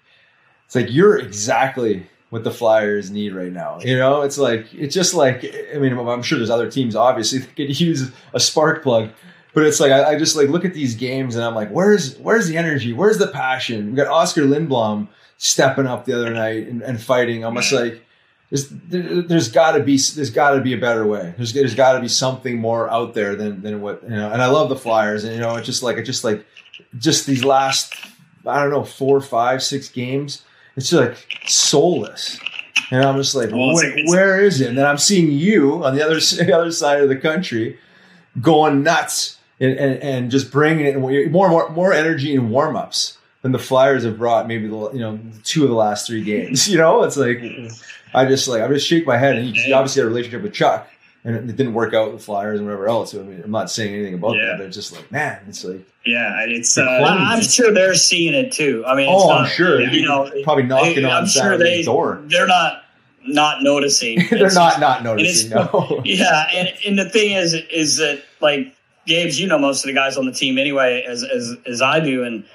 it's like you're exactly what the Flyers need right now. You know, it's like it's just like I mean I'm sure there's other teams obviously *laughs* that could use a spark plug, but it's like I, I just like look at these games and I'm like, where's where's the energy? Where's the passion? We got Oskar Lindblom stepping up the other night and, and fighting. I'm just like there's there, there's got to be there's got to be a better way. There's there's got to be something more out there than than what you know. And I love the Flyers, and you know, it's just like it's just like just these last I don't know four, five, six games. It's just like soulless, and I'm just like, Well, it's "Wh- like- where is it? And then I'm seeing you on the other *laughs* the other side of the country going nuts and and, and just bringing it more more more energy in warm ups than the Flyers have brought. Maybe the you know two of the last three games. *laughs* You know, it's like. I just like I just shake my head, and you, you obviously had a relationship with Chuck, and it, didn't work out with Flyers and whatever else. I mean, I'm not saying anything about Yeah. that, it's just like, man, it's like, Yeah, it's, uh. I'm sure they're seeing it too. I mean, it's oh, I'm sure, You know, probably knocking I'm on sure Saturday's they door. they're not not noticing. *laughs* They're It's not not noticing. No, *laughs* Yeah, and and the thing is, is that like Gabe's, you know, most of the guys on the team anyway, as as as I do, and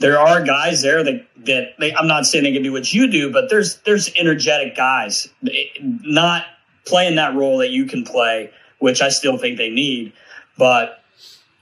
there are guys there that that they, I'm not saying they can do what you do, but there's there's energetic guys eh, not playing that role that you can play, which I still think they need, but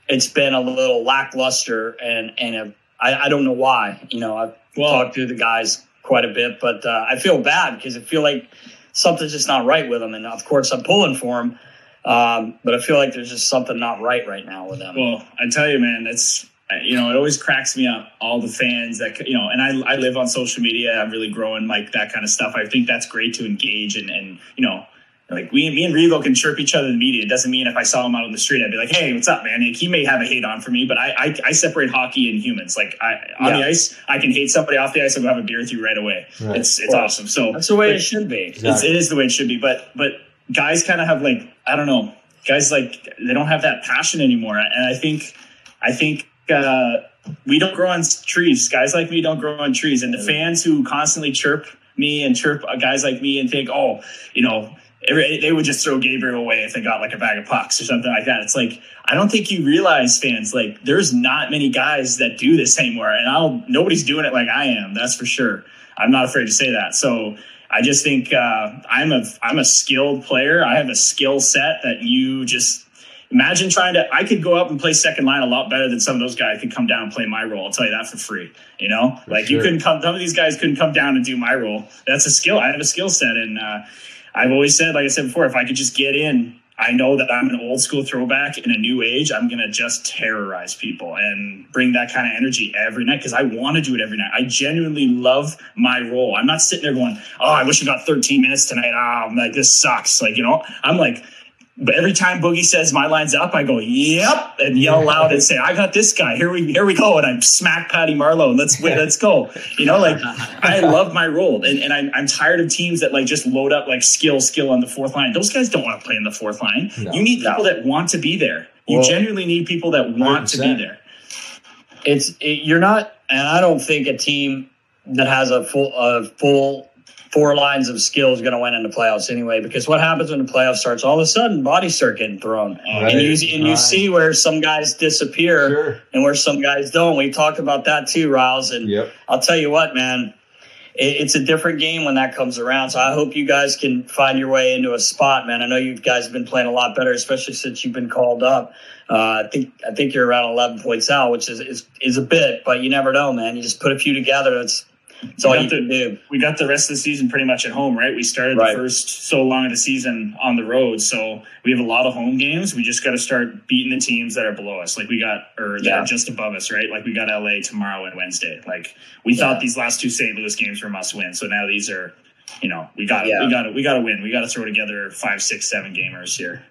it's been a little lackluster, and and uh, I, I don't know why. You know, I've Well- talked to the guys quite a bit, but uh, I feel bad because I feel like something's just not right with them, and of course I'm pulling for them. Um, but I feel like there's just something not right right now with them. Well, I tell you, man, it's you know it always cracks me up. All the fans that you know, and I I live on social media. I'm really growing like that kind of stuff. I think that's great to engage and and you know. Like we, me and Revo can chirp each other in the media. It doesn't mean if I saw him out on the street, I'd be like, "Hey, what's up, man?" Like, he may have a hate on for me, but I, I, I separate hockey and humans. Like I, on Yeah. the ice, I can hate somebody off the ice. I'll go have a beer with you right away. Right. It's it's awesome. So That's the way it should be. it's, it is the way it should be. But but guys kind of have like I don't know, guys like they don't have that passion anymore. And I think I think uh, we don't grow on trees. Guys like me don't grow on trees. And the fans who constantly chirp me and chirp uh, guys like me and think, oh, you know. Every, they would just throw Gabriel away if they got like a bag of pucks or something like that. It's like I don't think you realize, fans, like there's not many guys that do this anymore, and I'll nobody's doing it like I am. That's for sure. I'm not afraid to say that. So I just think uh, I'm a I'm a skilled player. I have a skill set that you just imagine trying to. I could go up and play second line a lot better than some of those guys could come down and play my role. I'll tell you that for free. You know, for like sure. you couldn't come. Some of these guys couldn't come down and do my role. That's a skill. I have a skill set, and uh, I've always said, like I said before, if I could just get in I know that I'm an old school throwback in a new age. I'm going to just terrorize people and bring that kind of energy every night because I want to do it every night. I genuinely love my role. I'm not sitting there going, oh, I wish I got 13 minutes tonight. Oh, I'm like, this sucks. Like, you know, I'm like, but every time Boogie says my line's up, I go, "Yep," and yell loud and say, "I got this guy. Here we here we go!" And I smack Patty Marleau and let's let's go. You know, like I *laughs* love my role, and, and I'm, I'm tired of teams that like just load up like skill skill on the fourth line. Those guys don't want to play in the fourth line. No, you need people no. that want to be there. You well, genuinely need people that want 100%. to be there. It's it, you're not, and I don't think a team that has a full a full four lines of skill is going to win in the playoffs anyway. Because what happens when the playoffs starts? All of a sudden, bodies start getting thrown, right. and you and you right. see where some guys disappear sure. and where some guys don't. We talked about that too, Riles. And yep. I'll tell you what, man, it, it's a different game when that comes around. So I hope you guys can find your way into a spot, man. I know you guys have been playing a lot better, especially since you've been called up. Uh, I think I think you're around 11 points out, which is, is is a bit, but you never know, man. You just put a few together. That's that's all you can do. We got the rest of the season pretty much at home, right? We started right. the first so long of the season on the road, so we have a lot of home games. We just got to start beating the teams that are below us, like we got or that yeah. are just above us, right? Like we got LA tomorrow and Wednesday. Like we yeah. thought these last two St. Louis games were must win, so now these are, you know, we got yeah. we got to we got to win. We got to throw together five, six, seven gamers here.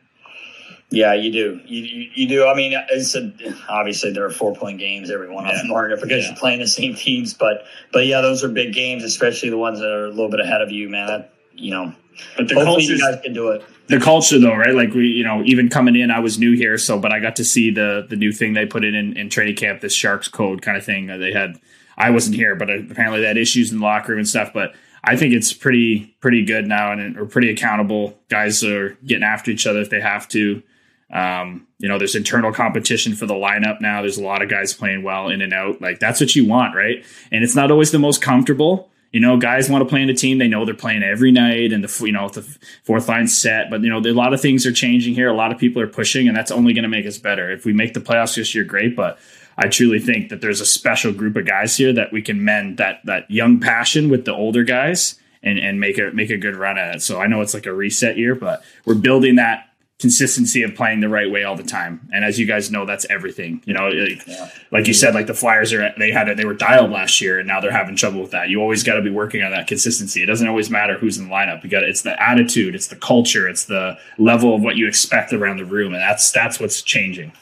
Yeah, you do. You, you, you, do. I mean, it's a, obviously there are four point games. Every one of them are because yeah. you're playing the same teams. But but yeah, those are big games, especially the ones that are a little bit ahead of you, man. That you know, but the hopefully you guys can do it. The culture, though, right? Like we, you know, even coming in, I was new here, so but I got to see the the new thing they put in in, in training camp, this Sharks code kind of thing. They had. I wasn't here, but apparently they had issues in the locker room and stuff. But I think it's pretty pretty good now, and we're pretty accountable. Guys are getting after each other if they have to. Um, you know, there's internal competition for the lineup now. There's a lot of guys playing well in and out. Like that's what you want, right? And it's not always the most comfortable. You know, guys want to play in a team. They know they're playing every night, and the you know the fourth line set. But you know, a lot of things are changing here. A lot of people are pushing, and that's only going to make us better. If we make the playoffs this year, great. But I truly think that there's a special group of guys here that we can mend that that young passion with the older guys and and make a make a good run at it. So I know it's like a reset year, but we're building that consistency of playing the right way all the time. And as you guys know, that's everything. You know, like, yeah. like you said, like the Flyers are they had it, they were dialed last year, and now they're having trouble with that. You always got to be working on that consistency. It doesn't always matter who's in the lineup. You got it's the attitude, it's the culture, it's the level of what you expect around the room, and that's that's what's changing.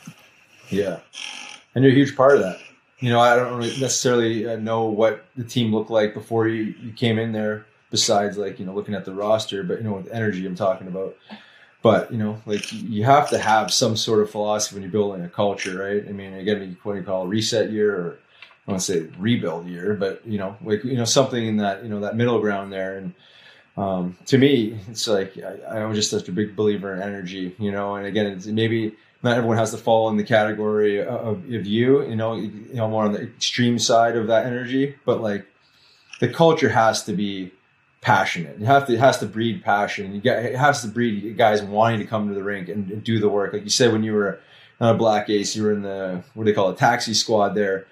Yeah, and you're a huge part of that. You know, I don't necessarily uh, know what the team looked like before you, you came in there. Besides, like you know, looking at the roster, but you know, with energy, I'm talking about but you know, like you have to have some sort of philosophy when you're building a culture, right? I mean, again, what do you call a reset year, or I want to say rebuild year, but you know, like you know, something in that you know that middle ground there. And um, to me, it's like I, I'm just such a big believer in energy, you know. And again, maybe not everyone has to fall in the category of, of you, you know, you know, more on the extreme side of that energy, but like the culture has to be passionate. You have to it has to breed passion. You get it has to breed guys wanting to come to the rink and, and, do the work. Like you said, when you were on a black ace, you were in the what do they call it, taxi squad there.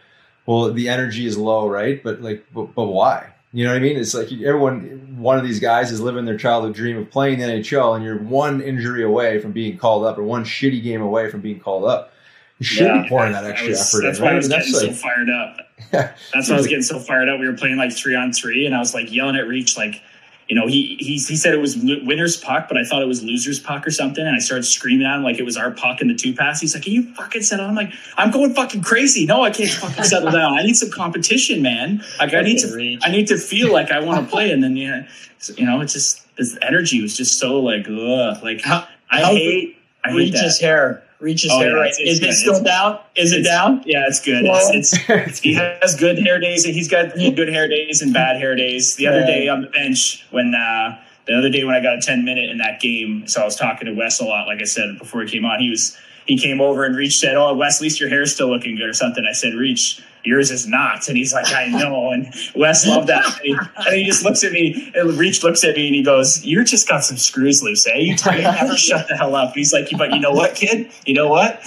Well, the energy is low, right? But like, but, but why? You know what I mean? It's like everyone, one of these guys is living their childhood dream of playing the NHL, and you're one injury away from being called up, or one shitty game away from being called up. You should yeah, be pouring that extra was, effort. That's in, why right? I was getting like, so fired up. *laughs* Yeah. That's why I was getting so fired up. We were playing like three on three, and I was like yelling at Reach, like, you know, he he he said it was winner's puck, but I thought it was loser's puck or something. And I started screaming at him like it was our puck in the two pass. He's like, "Can you fucking settle?" I'm like, "I'm going fucking crazy. No, I can't fucking settle down. I need some competition, man. Like I need to I need to feel like I want to play." And then yeah, you know, it's just this energy was just so like, ugh, like how, I hate. I hate that. hair reaches oh, hair. Yeah, it's, it's is it still down? Is it down? Yeah, it's good. Well, it's, it's, *laughs* he has good hair days. He's got good hair days and bad hair days. The other day on the bench when uh, the other day when I got a 10 minute in that game, so I was talking to Wes a lot, like I said before he came on, he was he came over and Reach said, Oh, Wes, at least your hair's still looking good or something. I said, Reach, yours is not. And he's like, I know. And Wes loved that. And he, and he just looks at me and Reach looks at me and he goes, You just got some screws loose, eh? You, never shut the hell up. He's like, But you know what, kid? You know what?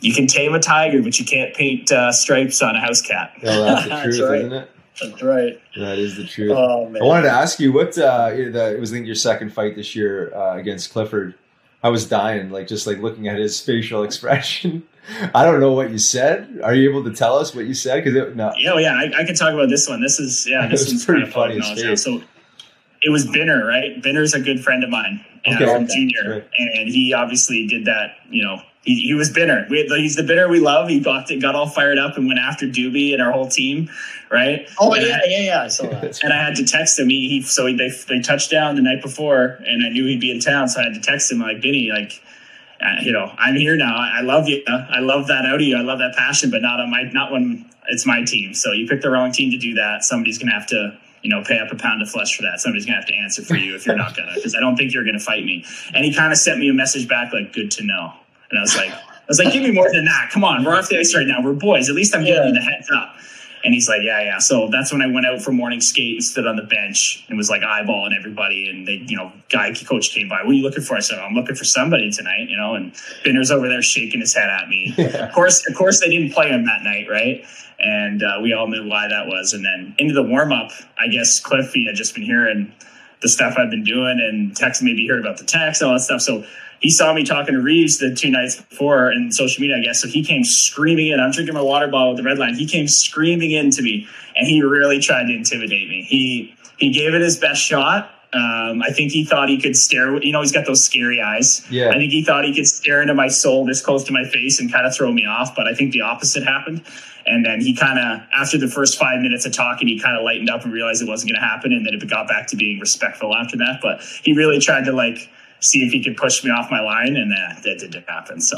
You can tame a tiger, but you can't paint uh, stripes on a house cat. No, that's the *laughs* That's truth, right. isn't it? That's right. That is the truth. Oh, man. I wanted to ask you what uh, the, it was. I think your second fight this year uh, against Clifford. I was dying, like just like looking at his facial *laughs* expression. I don't know what you said. Are you able to tell us what you said? Because no, Yeah, well, yeah, I, I can talk about this one. This is yeah, *laughs* this one's pretty kind of funny. as So it was Binner, right? Binner's a good friend of mine Okay, from okay, junior, right. and he obviously did that. You know, he, he was bitter. We, he's the bitter we love. He got got all fired up and went after Doobie and our whole team, right? Oh And yeah, I- yeah, yeah. I saw that. *laughs* and I had to text him. He, he so they they touched down the night before, and I knew he'd be in town, so I had to text him like, Benny, like, uh, you know, I'm here now. I, love you. I love that out of you. I love that passion, but not on my not when it's my team. So you picked the wrong team to do that. Somebody's gonna have to. You know, pay up a pound of flesh for that. Somebody's gonna have to answer for you if you're not gonna, because I don't think you're gonna fight me. And he kind of sent me a message back like, "Good to know." And I was like, I was like, "Give me more than that. Come on, we're off the ice right now. We're boys. At least I'm giving you the heads up." And he's like, yeah, yeah. So that's when I went out for morning skate and stood on the bench and was like eyeballing everybody. And they, you know, guy coach came by. What are you looking for? I said, I'm looking for somebody tonight, you know. And Binner's over there shaking his head at me. *laughs* Of course, of course, they didn't play him that night, right? And uh, we all knew why that was. And then into the warm up, I guess Cliffy had just been hearing the stuff I've been doing and text maybe heard about the text, all that stuff. So he saw me talking to Reeves the two nights before in social media, I guess. So he came screaming in. I'm drinking my water bottle with the red line. He came screaming into me and he really tried to intimidate me. He he gave it his best shot. Um, I think he thought he could stare. You know, he's got those scary eyes. Yeah. I think he thought he could stare into my soul this close to my face and kind of throw me off. But I think the opposite happened. And then he kind of, after the first five minutes of talking, he kind of lightened up and realized it wasn't going to happen. And then it got back to being respectful after that. But he really tried to like see if he could push me off my line, and uh, that didn't happen. So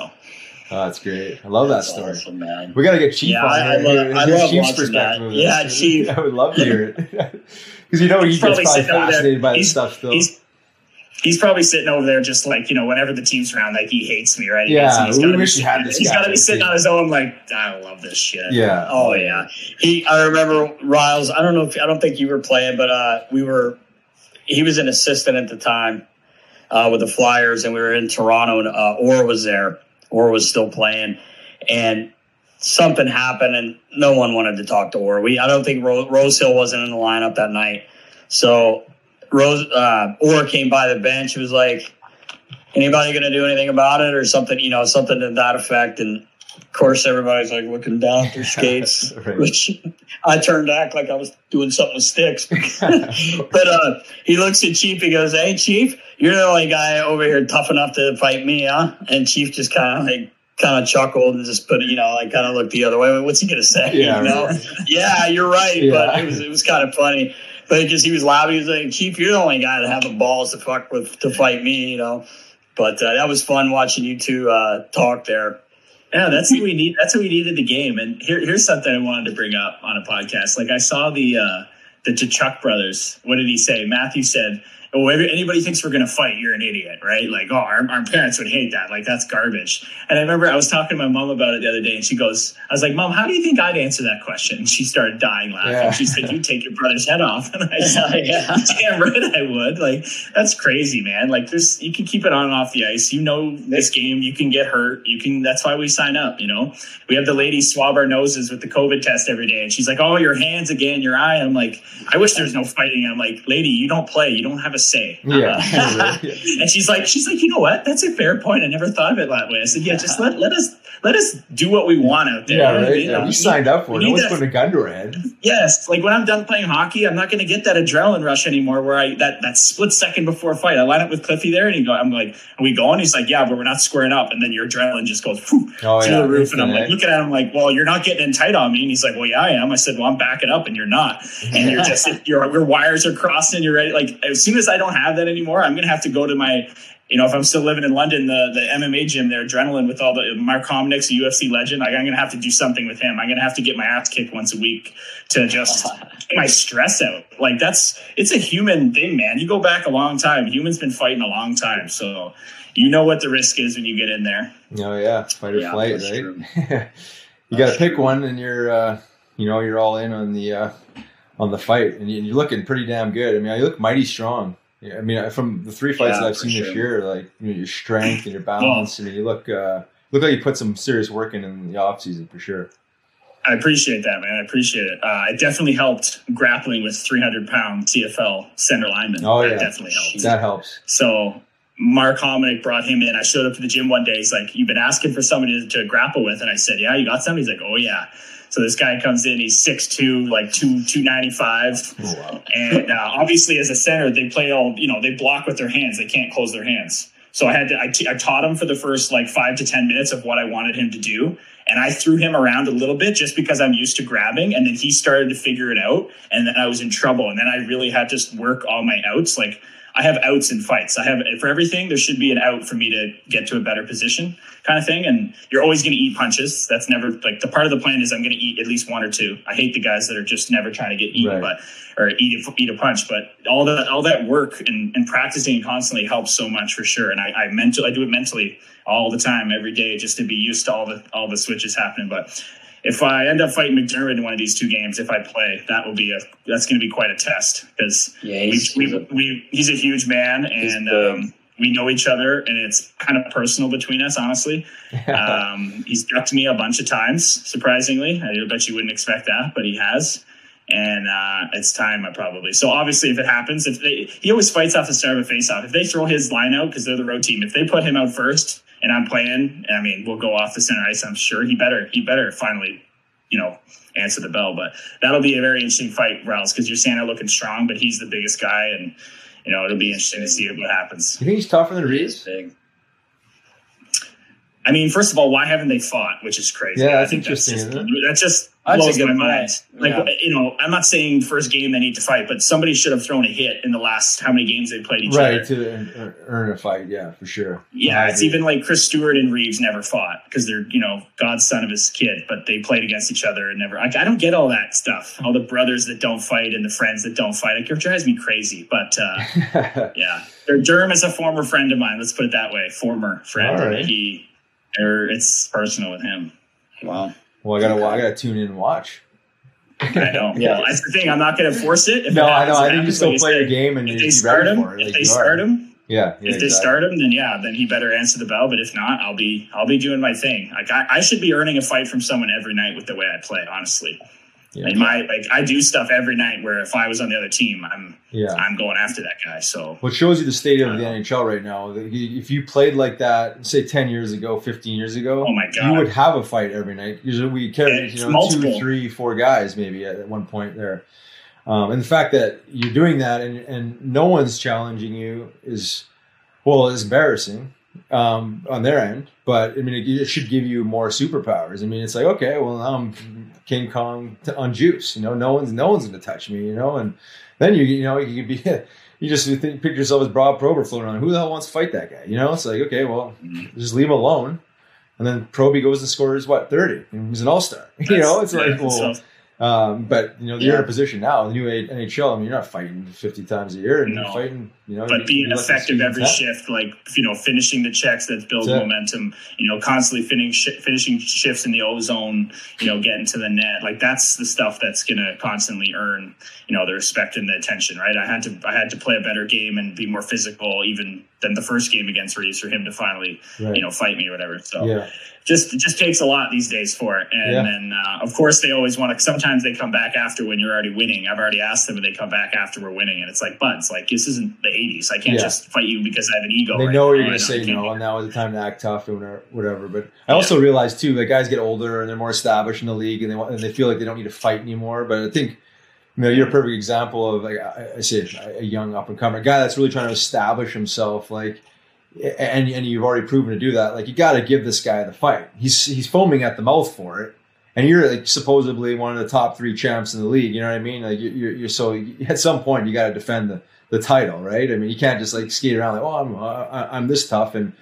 oh, that's great. I love that story. awesome, man. We got to get Chief Yeah, on I- I love- I Chief's love watching perspective that. Yeah. Chief. *laughs* I would love to hear it *laughs* because you know he's gets probably probably sitting over there. fascinated by this stuff still. He's, he's probably sitting over there just like, you know, whenever the team's around, like he hates me, right? He Yeah. He's we gotta be wish you had sitting- this He's guy got to on be sitting team. on his own, like, I love this shit. yeah. Oh yeah. He I remember Riles, I don't know if I don't think you were playing, but uh we were he was an assistant at the time uh with the Flyers and we were in Toronto and uh Orr was there. Orr was still playing and something happened and no one wanted to talk to Orr. We I don't think Ro- Rosehill wasn't in the lineup that night. So Rose uh Orr came by the bench. He was like anybody going to do anything about it or something, you know, something to that effect. And course, everybody's like looking down at their *laughs* skates, *laughs* Right. which I turned to act like I was doing something with sticks. *laughs* but uh, he looks at Chief. He goes, Hey, Chief, you're the only guy over here tough enough to fight me, huh? And Chief just kind of like, kind of chuckled and just put, you know, like kind of looked the other way. What's he to say? Yeah, you know? right. yeah, you're right. Yeah. But it was, it was kind of funny. But because he was loud, he was like, Chief, you're the only guy that have the balls to fuck with, to fight me, you know? But uh, that was fun watching you two uh, talk there. Yeah, that's what we need. That's what we needed the game. And here, here's something I wanted to bring up on a podcast. Like I saw the uh, the Tkachuk brothers. What did he say? Matthew said, "Oh, anybody thinks we're going to fight, you're an idiot, right? Like, oh, our, our parents would hate that. Like, that's garbage." And I remember I was talking to my mom about it the other day, and she goes, "I was like, Mom, how do you think I'd answer that question?" And she started dying laughing. Yeah. She said, "You take your brother's head off." *laughs* And I said, Yeah. "Damn right, I would." Like, that's crazy, man. Like, there's you can keep it on and off the ice. You know, this game, you can get hurt. You can. That's why we sign up. You know, we have the ladies swab our noses with the COVID test every day, and she's like, "Oh, your hands again, your eye." I'm like, I wish there's no fighting. I'm like, lady, you don't play. You don't have a say. Yeah. Uh, *laughs* *laughs* and she's like, she's like, you know what? That's a fair point. I never thought of it that way. I said, yeah, just let let us let us do what we want out there. yeah, You know right. Yeah, We signed up for it. No one's putting a gun to our head. Yes, like when I'm done playing hockey, I'm not going to get that adrenaline rush anymore. Where I that that split second before a fight, I line up with Cliffy there, and he go, I'm like, are we going? He's like, yeah, but we're not squaring up, and then your adrenaline just goes whew, Oh, through yeah, the roof, and I'm like looking at him like, well, you're not getting in tight on me, and he's like, well, yeah, I am. I said, well, I'm backing up, and you're not, and you're just *laughs* your your wires are crossing, you're ready. Like as soon as I don't have that anymore, I'm going to have to go to my you know, if I'm still living in London, the the MMA gym, their adrenaline with all the Mark Hominick's a UFC legend. Like, I'm gonna have to do something with him. I'm gonna have to get my ass kicked once a week to just *laughs* get my stress out. Like that's it's a human thing, man. You go back a long time. Humans been fighting a long time, so you know what the risk is when you get in there. Oh yeah, fight or Yeah, flight, right? *laughs* you got to pick one, and you're, uh, you know, you're all in on the uh, on the fight, and you're looking pretty damn good. I mean, you look mighty strong. Yeah, I mean, from the three fights Yeah, that I've seen this year, like you know, your strength and your balance. I mean, you look uh, look like you put some serious work in in the off season for sure. I appreciate that, man. I appreciate it. Uh, it definitely helped grappling with 300 pound CFL center lineman. Oh that yeah, definitely helped. That helps. So Mark Hominick brought him in. I showed up to the gym one day. He's like, "You've been asking for somebody to, to grapple with," and I said, "Yeah, you got somebody." He's like, "Oh yeah." So this guy comes in. He's 6'2", like two two ninety five, and uh, obviously as a center, they play all you know. They block with their hands. They can't close their hands. So I had to. I, t- I taught him for the first like five to ten minutes of what I wanted him to do, and I threw him around a little bit just because I'm used to grabbing, and then he started to figure it out, and then I was in trouble, and then I really had to work all my outs like. I have outs in fights. I have for everything. There should be an out for me to get to a better position, kind of thing. And you're always going to eat punches. That's never like the part of the plan is I'm going to eat at least one or two. I hate the guys that are just never trying to get eaten, Right. but or eat a, eat a punch. But all that all that work and, and practicing constantly helps so much for sure. And I, I mental I do it mentally all the time, every day, just to be used to all the all the switches happening. But if I end up fighting MacDermid in one of these two games, if I play, that will be a that's going to be quite a test because Yeah, we, he's, we, he's a- we he's a huge man and um, we know each other and it's kind of personal between us honestly. *laughs* Um, he's ducked me a bunch of times surprisingly. I bet you wouldn't expect that but he has and uh, it's time I probably so obviously if it happens if they he always fights off the start of a face off if they throw his line out because they're the road team if they put him out first and I'm playing I mean we'll go off the center ice I'm sure he better he better finally you know, answer the bell. But that'll be a very interesting fight, Rouse, because you're Santa looking strong, but he's the biggest guy, and you know it'll be interesting to see what happens. You think he's tougher than Reaves? I mean, first of all, why haven't they fought? Which is crazy. Yeah, I that's think interesting, Just, isn't that just That's a blows good my point. mind. Like Yeah. you know, I'm not saying first game they need to fight, but somebody should have thrown a hit in the last how many games they played each other. Right other. to earn- earn a fight, yeah, for sure. Yeah, it's even like Chris Stewart and Reaves never fought because they're you know God's son of his kid, but they played against each other and never. Like, I don't get all that stuff. All the brothers that don't fight and the friends that don't fight. Like, it drives me crazy. But uh, *laughs* yeah, MacDermid is a former friend of mine. Let's put it that way, former friend. All right. And He, or it's personal with him. Wow. Well, I gotta, I gotta tune in and watch. I know. Yeah. Well, that's the thing. I'm not going to force it. If it No, I happens, know. I think you happens. just go Like I play your game and If you they start him, it. if like they you are. start him, yeah, yeah, if they start him, then yeah, then he better answer the bell. But if not, I'll be I'll be doing my thing. Like I, I should be earning a fight from someone every night with the way I play. Honestly, Yeah. in my like I do stuff every night where if I was on the other team, I'm Yeah. I'm going after that guy. So What shows you the state of the NHL right now? If you played like that, say ten years ago, fifteen years ago, Oh my God. you would have a fight every night. Usually we carry you know multiple. two, three, four guys maybe at one point there. Um, and the fact that you're doing that and, and no one's challenging you is well, it's embarrassing um, on their end. But I mean, it, it should give you more superpowers. I mean, it's like okay, well now I'm King Kong t- on juice. You know, no one's no one's going to touch me. You know, and then you you know you could be. *laughs* You just think, picture yourself as Bob Probert floating around. Who the hell wants to fight that guy? You know, it's like okay, well, mm-hmm. just leave him alone. And then Proby goes and scores what thirty, and he's an all star. *laughs* You know, it's like well, um, but you know, you're in a position now, in the new NHL. I mean, you're not fighting 50 times a year, and you're No. fighting. You know, but being you're less effective every 10. shift, like you know, finishing the checks that builds That's it. momentum. You know, constantly finishing shi finishing shifts in the ozone. You know, getting to the net. Like that's the stuff that's going to constantly earn you know the respect and the attention. Right. I had to I had to play a better game and be more physical, even than the first game against Reaves for him to finally Right. you know fight me or whatever. So Yeah, just just takes a lot these days for it. And Yeah. then uh, of course they always want to. Sometimes they come back after when you're already winning. I've already asked them, and they come back after we're winning, and it's like, buds, like this isn't the '80s. I can't Yeah. just fight you because I have an ego. they right know now. you're going to say no, and now is the time to act tough or whatever- whatever. But I also realize too that guys get older and they're more established in the league, and they want, and they feel like they don't need to fight anymore. But I think. You know, you're a perfect example of like I I say a young up and comer guy that's really trying to establish himself. Like, and and you've already proven to do that. Like, you got to give this guy the fight. He's he's foaming at the mouth for it, and you're like supposedly one of the top three champs in the league. You know what I mean? Like, you're, you're, you're so at some point you got to defend the, the title, right? I mean, you can't just like skate around like, oh, I'm uh, I'm this tough, and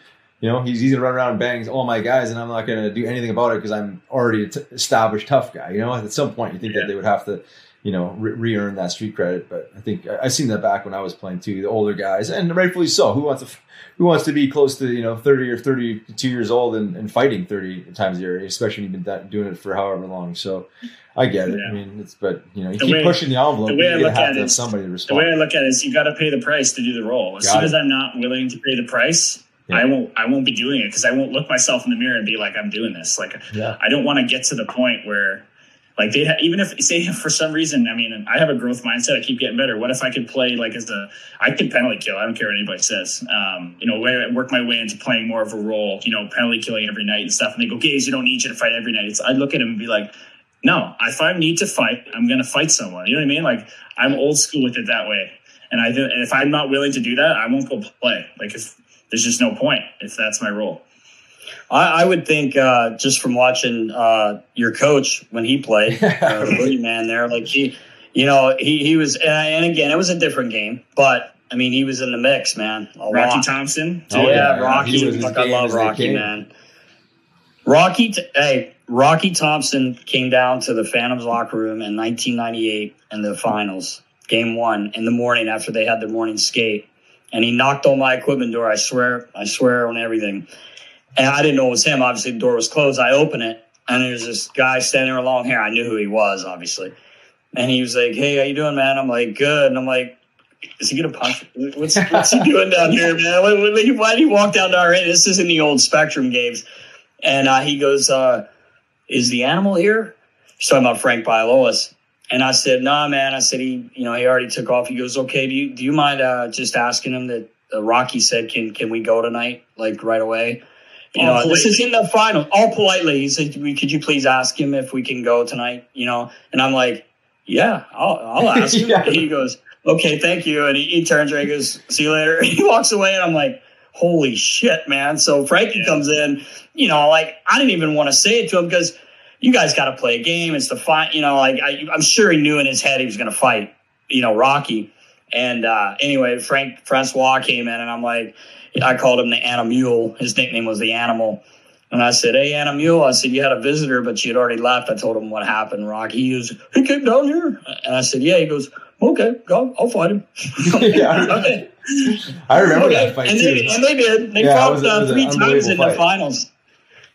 you know he's, he's gonna run around and bangs all my guys, and I'm not gonna do anything about it because I'm already an t- established tough guy. You know, at some point you think yeah. that they would have to, you know, re earn that street credit. But I think I, have seen that back when I was playing too. The older guys, and rightfully so. Who wants to who wants to be close to you know 30 or 32 years old and, and fighting 30 times a year, especially when you've been doing it for however long. So I get it. Yeah. I mean, it's but you know, you the keep way, pushing the envelope. The way I look at it, somebody to respond. The way I look at it is, you got to pay the price to do the role. As got soon it. as I'm not willing to pay the price, yeah. I won't. I won't be doing it because I won't look myself in the mirror and be like, I'm doing this. Like, yeah. I don't want to get to the point where like they even if say for some reason, I mean, I have a growth mindset. I keep getting better. What if I could play like as a I could penalty kill. I don't care what anybody says. Um, you know, work my way into playing more of a role. You know, penalty killing every night and stuff. And they go, "Gabes, you don't need you to fight every night." It's, I look at him and be like, "No, if I need to fight, I'm going to fight someone." You know what I mean? Like I'm old school with it that way. And I and if I'm not willing to do that, I won't go play. Like if there's just no point if that's my role. I, I would think uh, just from watching uh, your coach when he played, *laughs* uh, the man there, like he, you know, he he was, and again, it was a different game, but I mean, he was in the mix, man. Rocky lot. Thompson, oh, yeah, yeah, Rocky. Like, I love Rocky, man. Rocky, t- hey, Rocky Thompson came down to the Phantoms locker room in 1998 in the finals, game one, in the morning after they had their morning skate, and he knocked on my equipment door. I swear, I swear on everything. And I didn't know it was him. Obviously, the door was closed. I open it, and there's this guy standing with long hair. I knew who he was, obviously. And he was like, "Hey, how you doing, man?" I'm like, "Good." And I'm like, "Is he gonna punch? What's, what's he doing down here, *laughs* man? Why, did he walk down to our end? This is in the old Spectrum games." And uh, he goes, uh, "Is the animal here?" He's talking about Frank Bialowas. And I said, "Nah, man." I said, "He, you know, he already took off." He goes, "Okay, do you do you mind uh, just asking him that uh, Rocky said, can can we go tonight, like right away?" You know, this is in the final. All politely, he said, "Could you please ask him if we can go tonight?" You know, and I'm like, "Yeah, I'll, I'll *laughs* ask him." yeah. He goes, "Okay, thank you," and he, he turns around, and goes, "See you later." *laughs* he walks away, and I'm like, "Holy shit, man!" So Frankie yeah. comes in. You know, like I didn't even want to say it to him because you guys got to play a game. It's the fight. You know, like I, I'm sure he knew in his head he was going to fight. You know, Rocky. And uh, anyway, Frank Francois came in, and I'm like I called him the Animal. His nickname was the Animal. And I said, Hey, Animal, I said, You had a visitor, but you had already left. I told him what happened, Rocky. He goes, He came down here. And I said, Yeah. He goes, Okay, go, I'll fight him. *laughs* yeah, okay. I remember okay. that fight and they. And they did. They yeah, fought uh, three times in fight. the finals.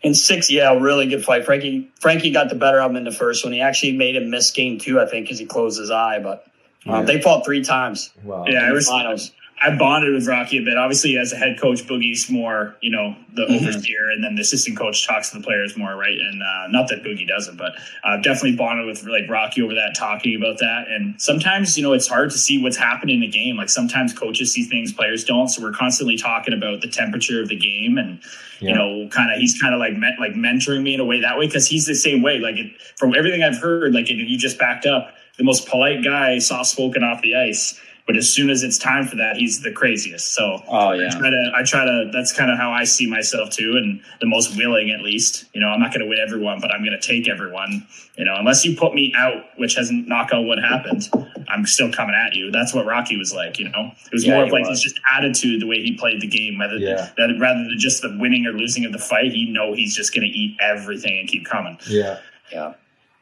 In six, yeah, really good fight. Frankie Frankie got the better of him in the first one. He actually made him miss game two, I think, because he closed his eye. But um, yeah. they fought three times. Wow. Yeah, it was finals. I bonded with Rocky a bit. Obviously, as a head coach, Boogie's more, you know, the mm-hmm. overseer, and then the assistant coach talks to the players more, right? And uh, not that Boogie doesn't, but uh, definitely bonded with like Rocky over that, talking about that. And sometimes, you know, it's hard to see what's happening in the game. Like sometimes coaches see things players don't, so we're constantly talking about the temperature of the game, and yeah. you know, kind of he's kind of like like mentoring me in a way that way because he's the same way. Like it, from everything I've heard, like it, you just backed up the most polite guy, soft spoken off the ice but as soon as it's time for that, he's the craziest. So oh yeah, I try to I try to that's kind of how I see myself too, and the most willing at least. You know, I'm not going to win everyone, but I'm going to take everyone. You know, unless you put me out, which hasn't knock on what happened, I'm still coming at you. That's what Rocky was like. You know, it was yeah, more of like was. his just attitude, the way he played the game, whether yeah. that rather than just the winning or losing of the fight, he know he's just going to eat everything and keep coming. Yeah, yeah.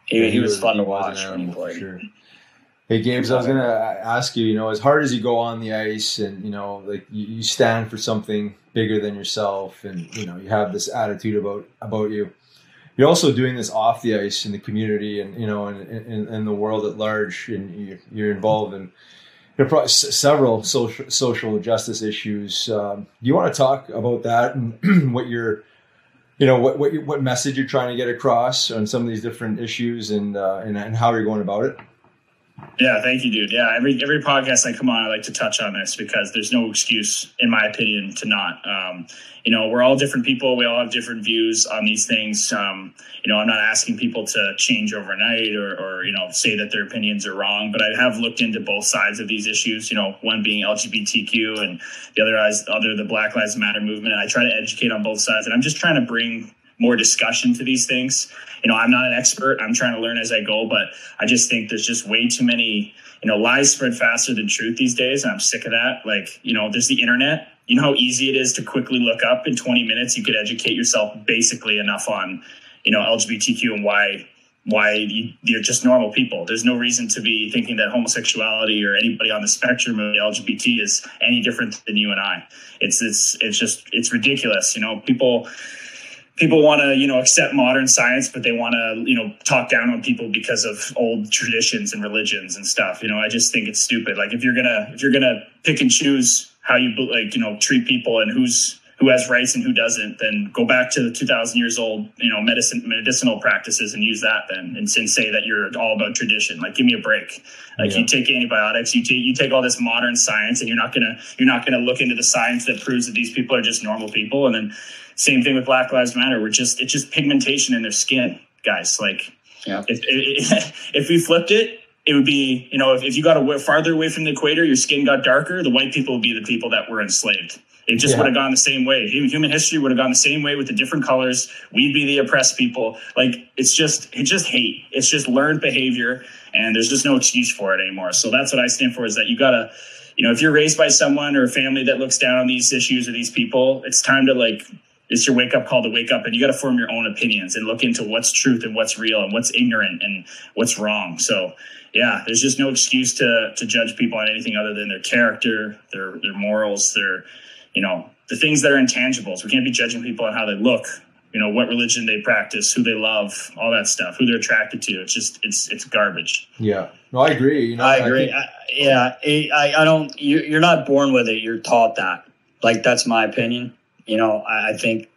He, he, he was, was, fun to watch when he played. Sure. Hey, Gabes, I was going to ask you, you know, as hard as you go on the ice and, you know, like you, you, stand for something bigger than yourself and, you know, you have this attitude about, about you. You're also doing this off the ice in the community and, you know, in, in, in the world at large. And you're involved in are several social, social justice issues. Um, do you want to talk about that and *clears throat* what you're, you know, what, what, what message you're trying to get across on some of these different issues and, uh, and, and how you're going about it? Yeah, thank you, dude. Yeah, every every podcast I come on, I like to touch on this because there's no excuse, in my opinion, to not. Um, you know, we're all different people. We all have different views on these things. Um, you know, I'm not asking people to change overnight or, or you know say that their opinions are wrong, but I have looked into both sides of these issues. You know, one being LGBTQ and the other other the Black Lives Matter movement. And I try to educate on both sides, and I'm just trying to bring more discussion to these things. You know, I'm not an expert. I'm trying to learn as I go, but I just think there's just way too many, you know, lies spread faster than truth these days. And I'm sick of that. Like, you know, there's the internet. You know how easy it is to quickly look up in 20 minutes. You could educate yourself basically enough on, you know, LGBTQ and why why you, are just normal people. There's no reason to be thinking that homosexuality or anybody on the spectrum of LGBT is any different than you and I. It's it's it's just it's ridiculous. You know, people people want to you know accept modern science, but they want to you know talk down on people because of old traditions and religions and stuff. You know, I just think it's stupid. Like if you're gonna if you're gonna pick and choose how you like you know treat people and who's who has rights and who doesn't, then go back to the 2000 years old, you know, medicine, medicinal practices and use that then and, and say that you're all about tradition. Like, give me a break. Like yeah. you take antibiotics, you take, you take all this modern science and you're not going to, you're not to look into the science that proves that these people are just normal people. And then same thing with Black Lives Matter. We're just, it's just pigmentation in their skin, guys. Like, yeah. if, if, *laughs* if we flipped it, it would be, you know, if, if you got a, farther away from the equator, your skin got darker, the white people would be the people that were enslaved. It just yeah. would have gone the same way. Human history would have gone the same way with the different colors. We'd be the oppressed people. Like it's just it's just hate. It's just learned behavior, and there's just no excuse for it anymore. So that's what I stand for. Is that you gotta, you know, if you're raised by someone or a family that looks down on these issues or these people, it's time to like it's your wake up call to wake up and you got to form your own opinions and look into what's truth and what's real and what's ignorant and what's wrong. So yeah, there's just no excuse to to judge people on anything other than their character, their their morals, their you know, the things that are intangibles. We can't be judging people on how they look, you know, what religion they practice, who they love, all that stuff, who they're attracted to. It's just, it's, it's garbage. Yeah. No, I agree. You know, I agree. I think- I, yeah. I, I don't, you're not born with it. You're taught that. Like, that's my opinion. You know, I, I think,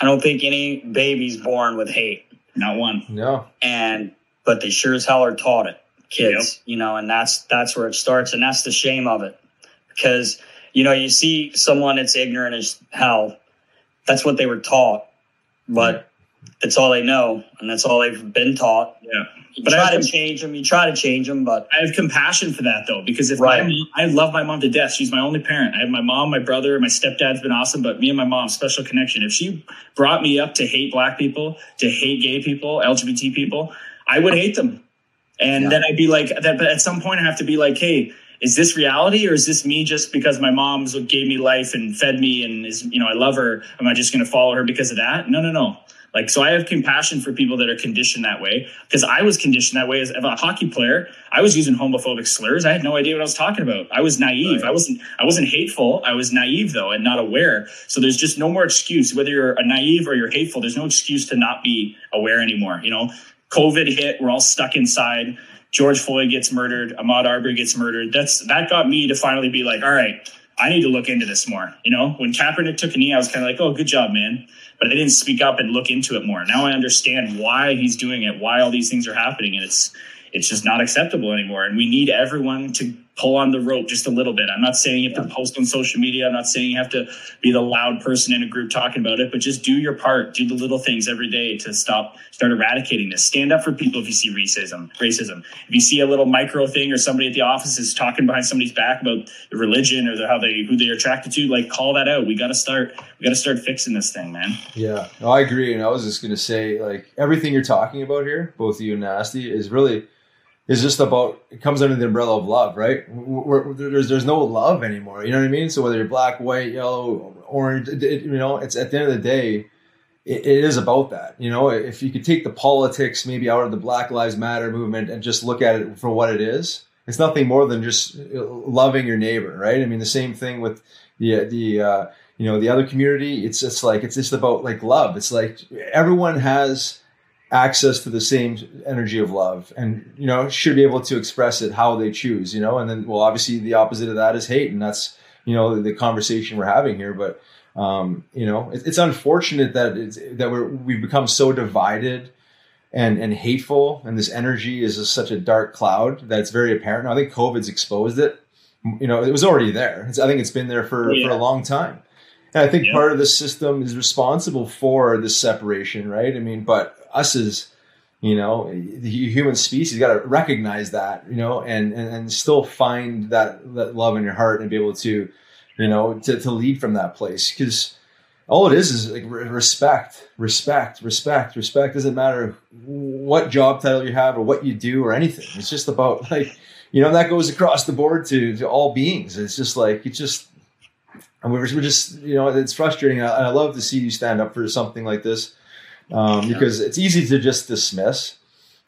I don't think any baby's born with hate. Not one. No. And, but they sure as hell are taught it, kids, yep. you know, and that's, that's where it starts. And that's the shame of it because, you know, you see someone that's ignorant as hell. That's what they were taught, but it's all they know, and that's all they've been taught. Yeah. You but try to change them. You try to change them, but I have compassion for that though, because if right. mom, I love my mom to death. She's my only parent. I have my mom, my brother, my stepdad's been awesome, but me and my mom, special connection. If she brought me up to hate black people, to hate gay people, LGBT people, I would hate them. And yeah. then I'd be like, that, but at some point I have to be like, hey, is this reality or is this me just because my mom's gave me life and fed me and is you know I love her? Am I just going to follow her because of that? No, no, no. Like so, I have compassion for people that are conditioned that way because I was conditioned that way as a hockey player. I was using homophobic slurs. I had no idea what I was talking about. I was naive. Right. I wasn't. I wasn't hateful. I was naive though and not aware. So there's just no more excuse whether you're a naive or you're hateful. There's no excuse to not be aware anymore. You know, COVID hit. We're all stuck inside George Floyd gets murdered, Ahmaud Arbery gets murdered. That's that got me to finally be like, all right, I need to look into this more. You know, when Kaepernick took a knee, I was kind of like, oh, good job, man. But I didn't speak up and look into it more. Now I understand why he's doing it, why all these things are happening, and it's it's just not acceptable anymore. And we need everyone to pull on the rope just a little bit. I'm not saying you have to post on social media. I'm not saying you have to be the loud person in a group talking about it, but just do your part. Do the little things every day to stop, start eradicating this. Stand up for people if you see racism, racism. If you see a little micro thing or somebody at the office is talking behind somebody's back about the religion or the, how they, who they're attracted to, like call that out. We got to start, we got to start fixing this thing, man. Yeah, no, I agree. And I was just going to say, like, everything you're talking about here, both you and Nasty, is really is just about it comes under the umbrella of love, right? We're, there's there's no love anymore. You know what I mean? So whether you're black, white, yellow, orange, it, you know, it's at the end of the day, it, it is about that. You know, if you could take the politics maybe out of the Black Lives Matter movement and just look at it for what it is, it's nothing more than just loving your neighbor, right? I mean, the same thing with the the uh, you know the other community. It's just like it's just about like love. It's like everyone has access to the same energy of love. And you know should be able to express it how they choose you know? And then well obviously the opposite of that is hate. And that's you know the conversation we're having here. But um, you know it, it's unfortunate that it's that we're we've become so divided and and hateful. And this energy is just such a dark cloud that it's very apparent. Now, i think covid's exposed it. You know it was already there. It's, i think it's been there for yeah. for a long time and I think yeah. part of the system is responsible for this separation, right? I mean, but us as you know the human species got to recognize that you know and, and and still find that that love in your heart and be able to you know to, to lead from that place because all it is is like respect, respect, respect, respect. Doesn't matter what job title you have or what you do or anything. It's just about like, you know, that goes across the board to, to all beings. It's just like, it's just, and we're, we're just, you know, it's frustrating. And I, love to see you stand up for something like this um, because it's easy to just dismiss.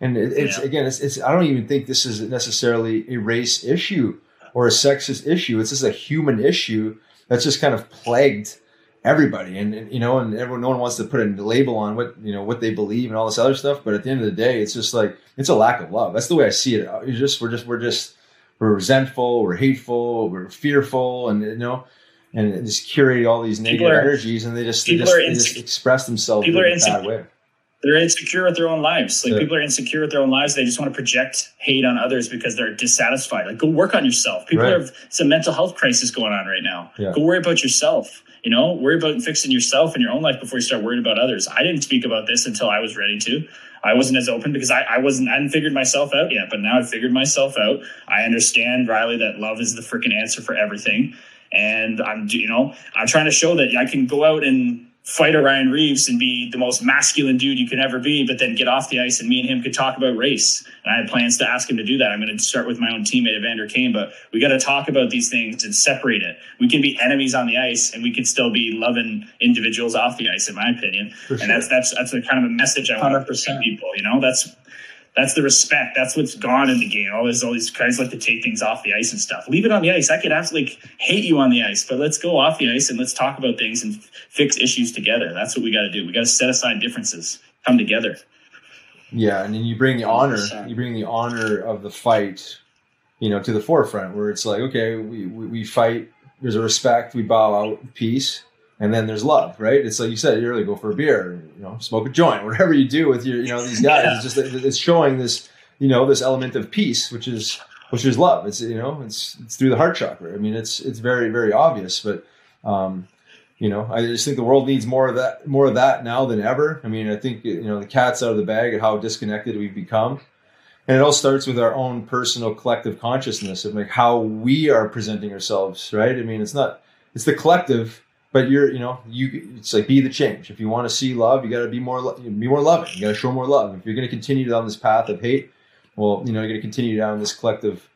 And it, it's, yeah. again, it's, it's, I don't even think this is necessarily a race issue or a sexist issue. It's just a human issue that's just kind of plagued everybody and, and, you know and everyone no one wants to put a label on what you know what they believe and all this other stuff but at the end of the day it's just like it's a lack of love that's the way i see it it's just we're just we're just we're resentful we're hateful we're fearful and you know and just curate all these negative are, energies and they just they just, they just express themselves in a bad way they're insecure with their own lives. Like yeah. people are insecure with their own lives. They just want to project hate on others because they're dissatisfied. Like go work on yourself. People right. have some mental health crisis going on right now. Yeah. Go worry about yourself. You know, worry about fixing yourself and your own life before you start worrying about others. I didn't speak about this until I was ready to. I wasn't as open because I, I wasn't, I hadn't figured myself out yet, but now I've figured myself out. I understand, Riley, that love is the freaking answer for everything. And I'm, you know, I'm trying to show that I can go out and fight a Ryan Reaves and be the most masculine dude you can ever be, but then get off the ice and me and him could talk about race. And I had plans to ask him to do that. I'm going to start with my own teammate Evander Kane, but we got to talk about these things and separate it. We can be enemies on the ice and we can still be loving individuals off the ice, in my opinion. Sure. And that's that's that's the kind of a message I want 100%. to people. You know, that's that's the respect. That's what's gone in the game. All these all these guys like to take things off the ice and stuff. Leave it on the ice. I could absolutely hate you on the ice, but let's go off the ice and let's talk about things and fix issues together. That's what we got to do. We got to set aside differences, come together. Yeah, and then you bring the honor. You bring the honor of the fight, you know, to the forefront. Where it's like, okay, we we, we fight. There's a respect. We bow out peace and then there's love, right? It's like you said earlier, go for a beer, you know, smoke a joint, *laughs* whatever you do with your, you know, these guys. Yeah. It's just it's showing this, you know, this element of peace, which is which is love. It's you know, it's it's through the heart chakra. I mean, it's it's very very obvious, but um, you know, I just think the world needs more of that more of that now than ever. I mean, I think you know the cat's out of the bag at how disconnected we've become. And it all starts with our own personal collective consciousness of like how we are presenting ourselves, right? I mean, it's not it's the collective but you're you know you it's like be the change. If you want to see love you got to be more be more loving. You got to show more love. If you're going to continue down this path of hate well you know you're going to continue down this collective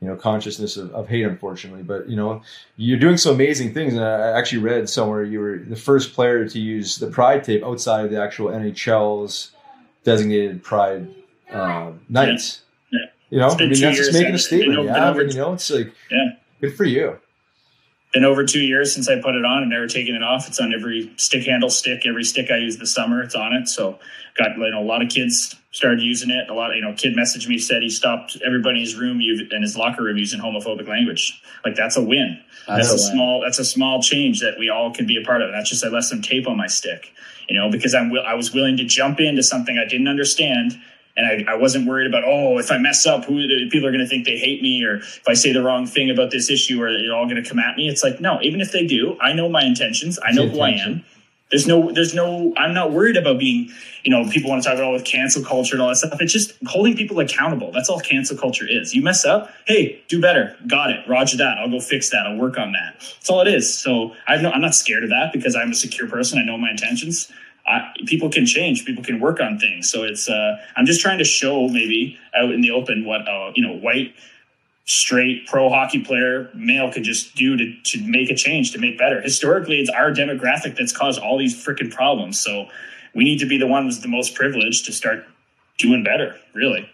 you know consciousness of, of, hate unfortunately. But you know you're doing some amazing things. And i actually read somewhere you were the first player to use the pride tape outside of the actual nhl's designated pride uh, nights. Yeah. yeah. you know i mean that's just making a statement. yeah I mean, you know it's like yeah. good for you been over two years since I put it on I've never taken it off. It's on every stick handle stick, every stick I use this summer, it's on it. So got you know a lot of kids started using it. A lot of you know kid messaged me said he stopped everybody in his room in his locker room using homophobic language. Like that's a win. That's, that's a, win. small that's a small change that we all can be a part of. That's just I left some tape on my stick, you know, because I'm I was willing to jump into something I didn't understand and I, I, wasn't worried about oh if I mess up who people are going to think they hate me or if I say the wrong thing about this issue or they're all going to come at me. It's like no, even if they do, I know my intentions. I know who I am. There's no, there's no. I'm not worried about being. You know, people want to talk about all with cancel culture and all that stuff. It's just holding people accountable. That's all cancel culture is. You mess up, hey, do better. Got it. Roger that. I'll go fix that. I'll work on that. That's all it is. So I know I'm not scared of that because I'm a secure person. I know my intentions. I, people can change, people can work on things. So it's uh, I'm just trying to show maybe out in the open what uh, you know white straight pro hockey player male could just do to, to make a change to make better. Historically, it's our demographic that's caused all these freaking problems. So we need to be the ones the most privileged to start doing better. Really.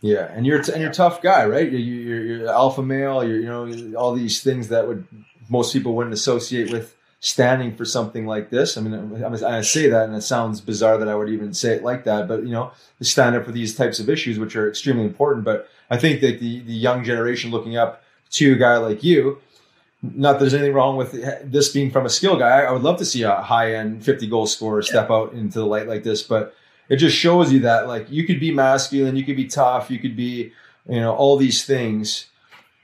Yeah, and you're and you're a tough guy, right? You're, you're, you're alpha male. You're you know all these things that would most people wouldn't associate with standing for something like this. I mean, I say that and it sounds bizarre that I would even say it like that, but you know, to stand up for these types of issues, which are extremely important. But I think that the, the young generation looking up to a guy like you, not that there's anything wrong with this being from a skill guy. I would love to see a high end 50 goal scorer step out into the light like this, but it just shows you that like you could be masculine, you could be tough, you could be, you know, all these things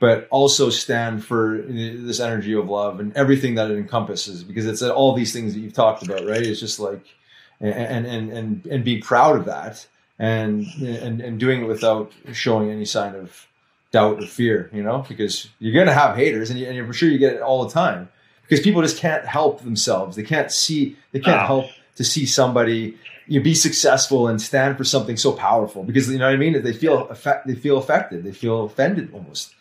but also stand for uh, this energy of love and everything that it encompasses because it's uh, all these things that you've talked about right it's just like and and and and being proud of that and and and doing it without showing any sign of doubt or fear you know because you're going to have haters and, you, and you're sure you get it all the time because people just can't help themselves. They can't see. They can't Wow. help to see somebody you know, be successful and stand for something so powerful because you know what I mean. They feel affect, They feel affected. They feel offended almost.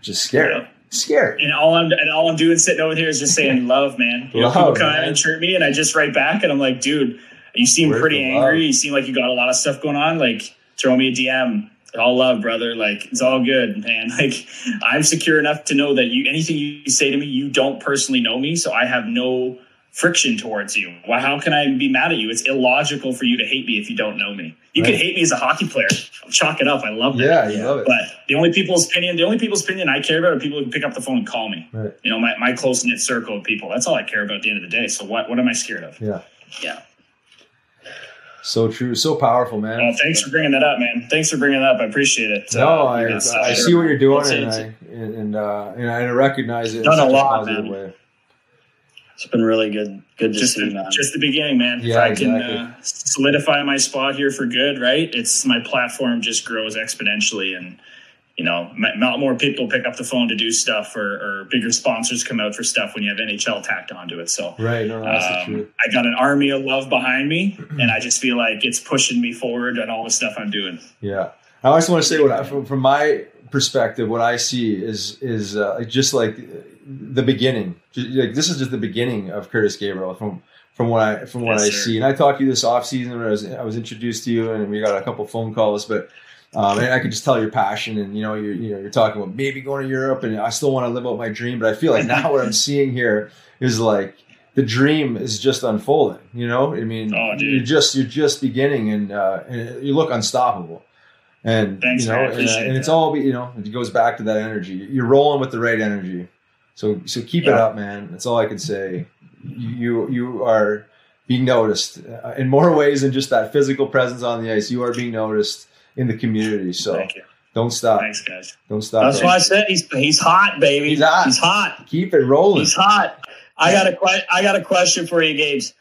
Just scary. Yeah. Scary. And all I'm and all I'm doing sitting over here is just saying *laughs* love, man. You know, Love, people come man. and chirp me, and I just write back, and I'm like, dude, you seem Where's pretty angry. love? You seem like you got a lot of stuff going on. Like, throw me a DM. All love, brother. Like, it's all good, man. *laughs* Like, I'm secure enough to know that you anything you say to me, you don't personally know me, so I have no friction towards you. Well, how can I be mad at you? It's illogical for you to hate me if you don't know me. You can Right. hate me as a hockey player. I'll chalk it up. I love that. Yeah, you love it. But the only people's opinion, the only people's opinion I care about are people who pick up the phone and call me. Right. You know, my, my close knit circle of people. That's all I care about at the end of the day. So what what am I scared of? Yeah. Yeah. So true. So powerful, man. Well, thanks for bringing that up, man. Thanks for bringing that up. I appreciate it. No, Uh, I, I uh, see what you're doing, it's- and it's- I and and, uh, and I recognize it in Done a lot, man. way. It's been really good. Good to just see, the, man. just the beginning, man. Yeah, if I can exactly. uh, solidify my spot here for good, right? It's my platform just grows exponentially, and you know, m- not more people pick up the phone to do stuff, or, or bigger sponsors come out for stuff when you have NHL tacked onto it. So Right. No, that's the Um, truth. I got an army of love behind me, *clears throat* and I just feel like it's pushing me forward on all the stuff I'm doing. Yeah. I also want to say what I, from, from my perspective, what I see is is uh, just like the beginning. Like this is just the beginning of Curtis Gabriel from from what I from what Yes, I sir. see. And I talked to you this off season when I was I was introduced to you, and we got a couple phone calls, but. Um, and I could just tell your passion, and you know, you're you know, you're talking about maybe going to Europe, and I still want to live out my dream. But I feel like *laughs* now what I'm seeing here is like the dream is just unfolding. You know, I mean, Oh, you're just you're just beginning, and, uh, and you look unstoppable. And Thanks, you know, and, and it's all you know. It goes back to that energy. You're rolling with the right energy. So so keep it up, man. That's all I can say. You you are being noticed uh, in more ways than just that physical presence on the ice. You are being noticed in the community. So don't stop. Thanks, guys. Don't stop. That's why I said he's he's hot, baby. He's hot. He's hot. Keep it rolling. He's hot. I got a que- I got a question for you, Gabes.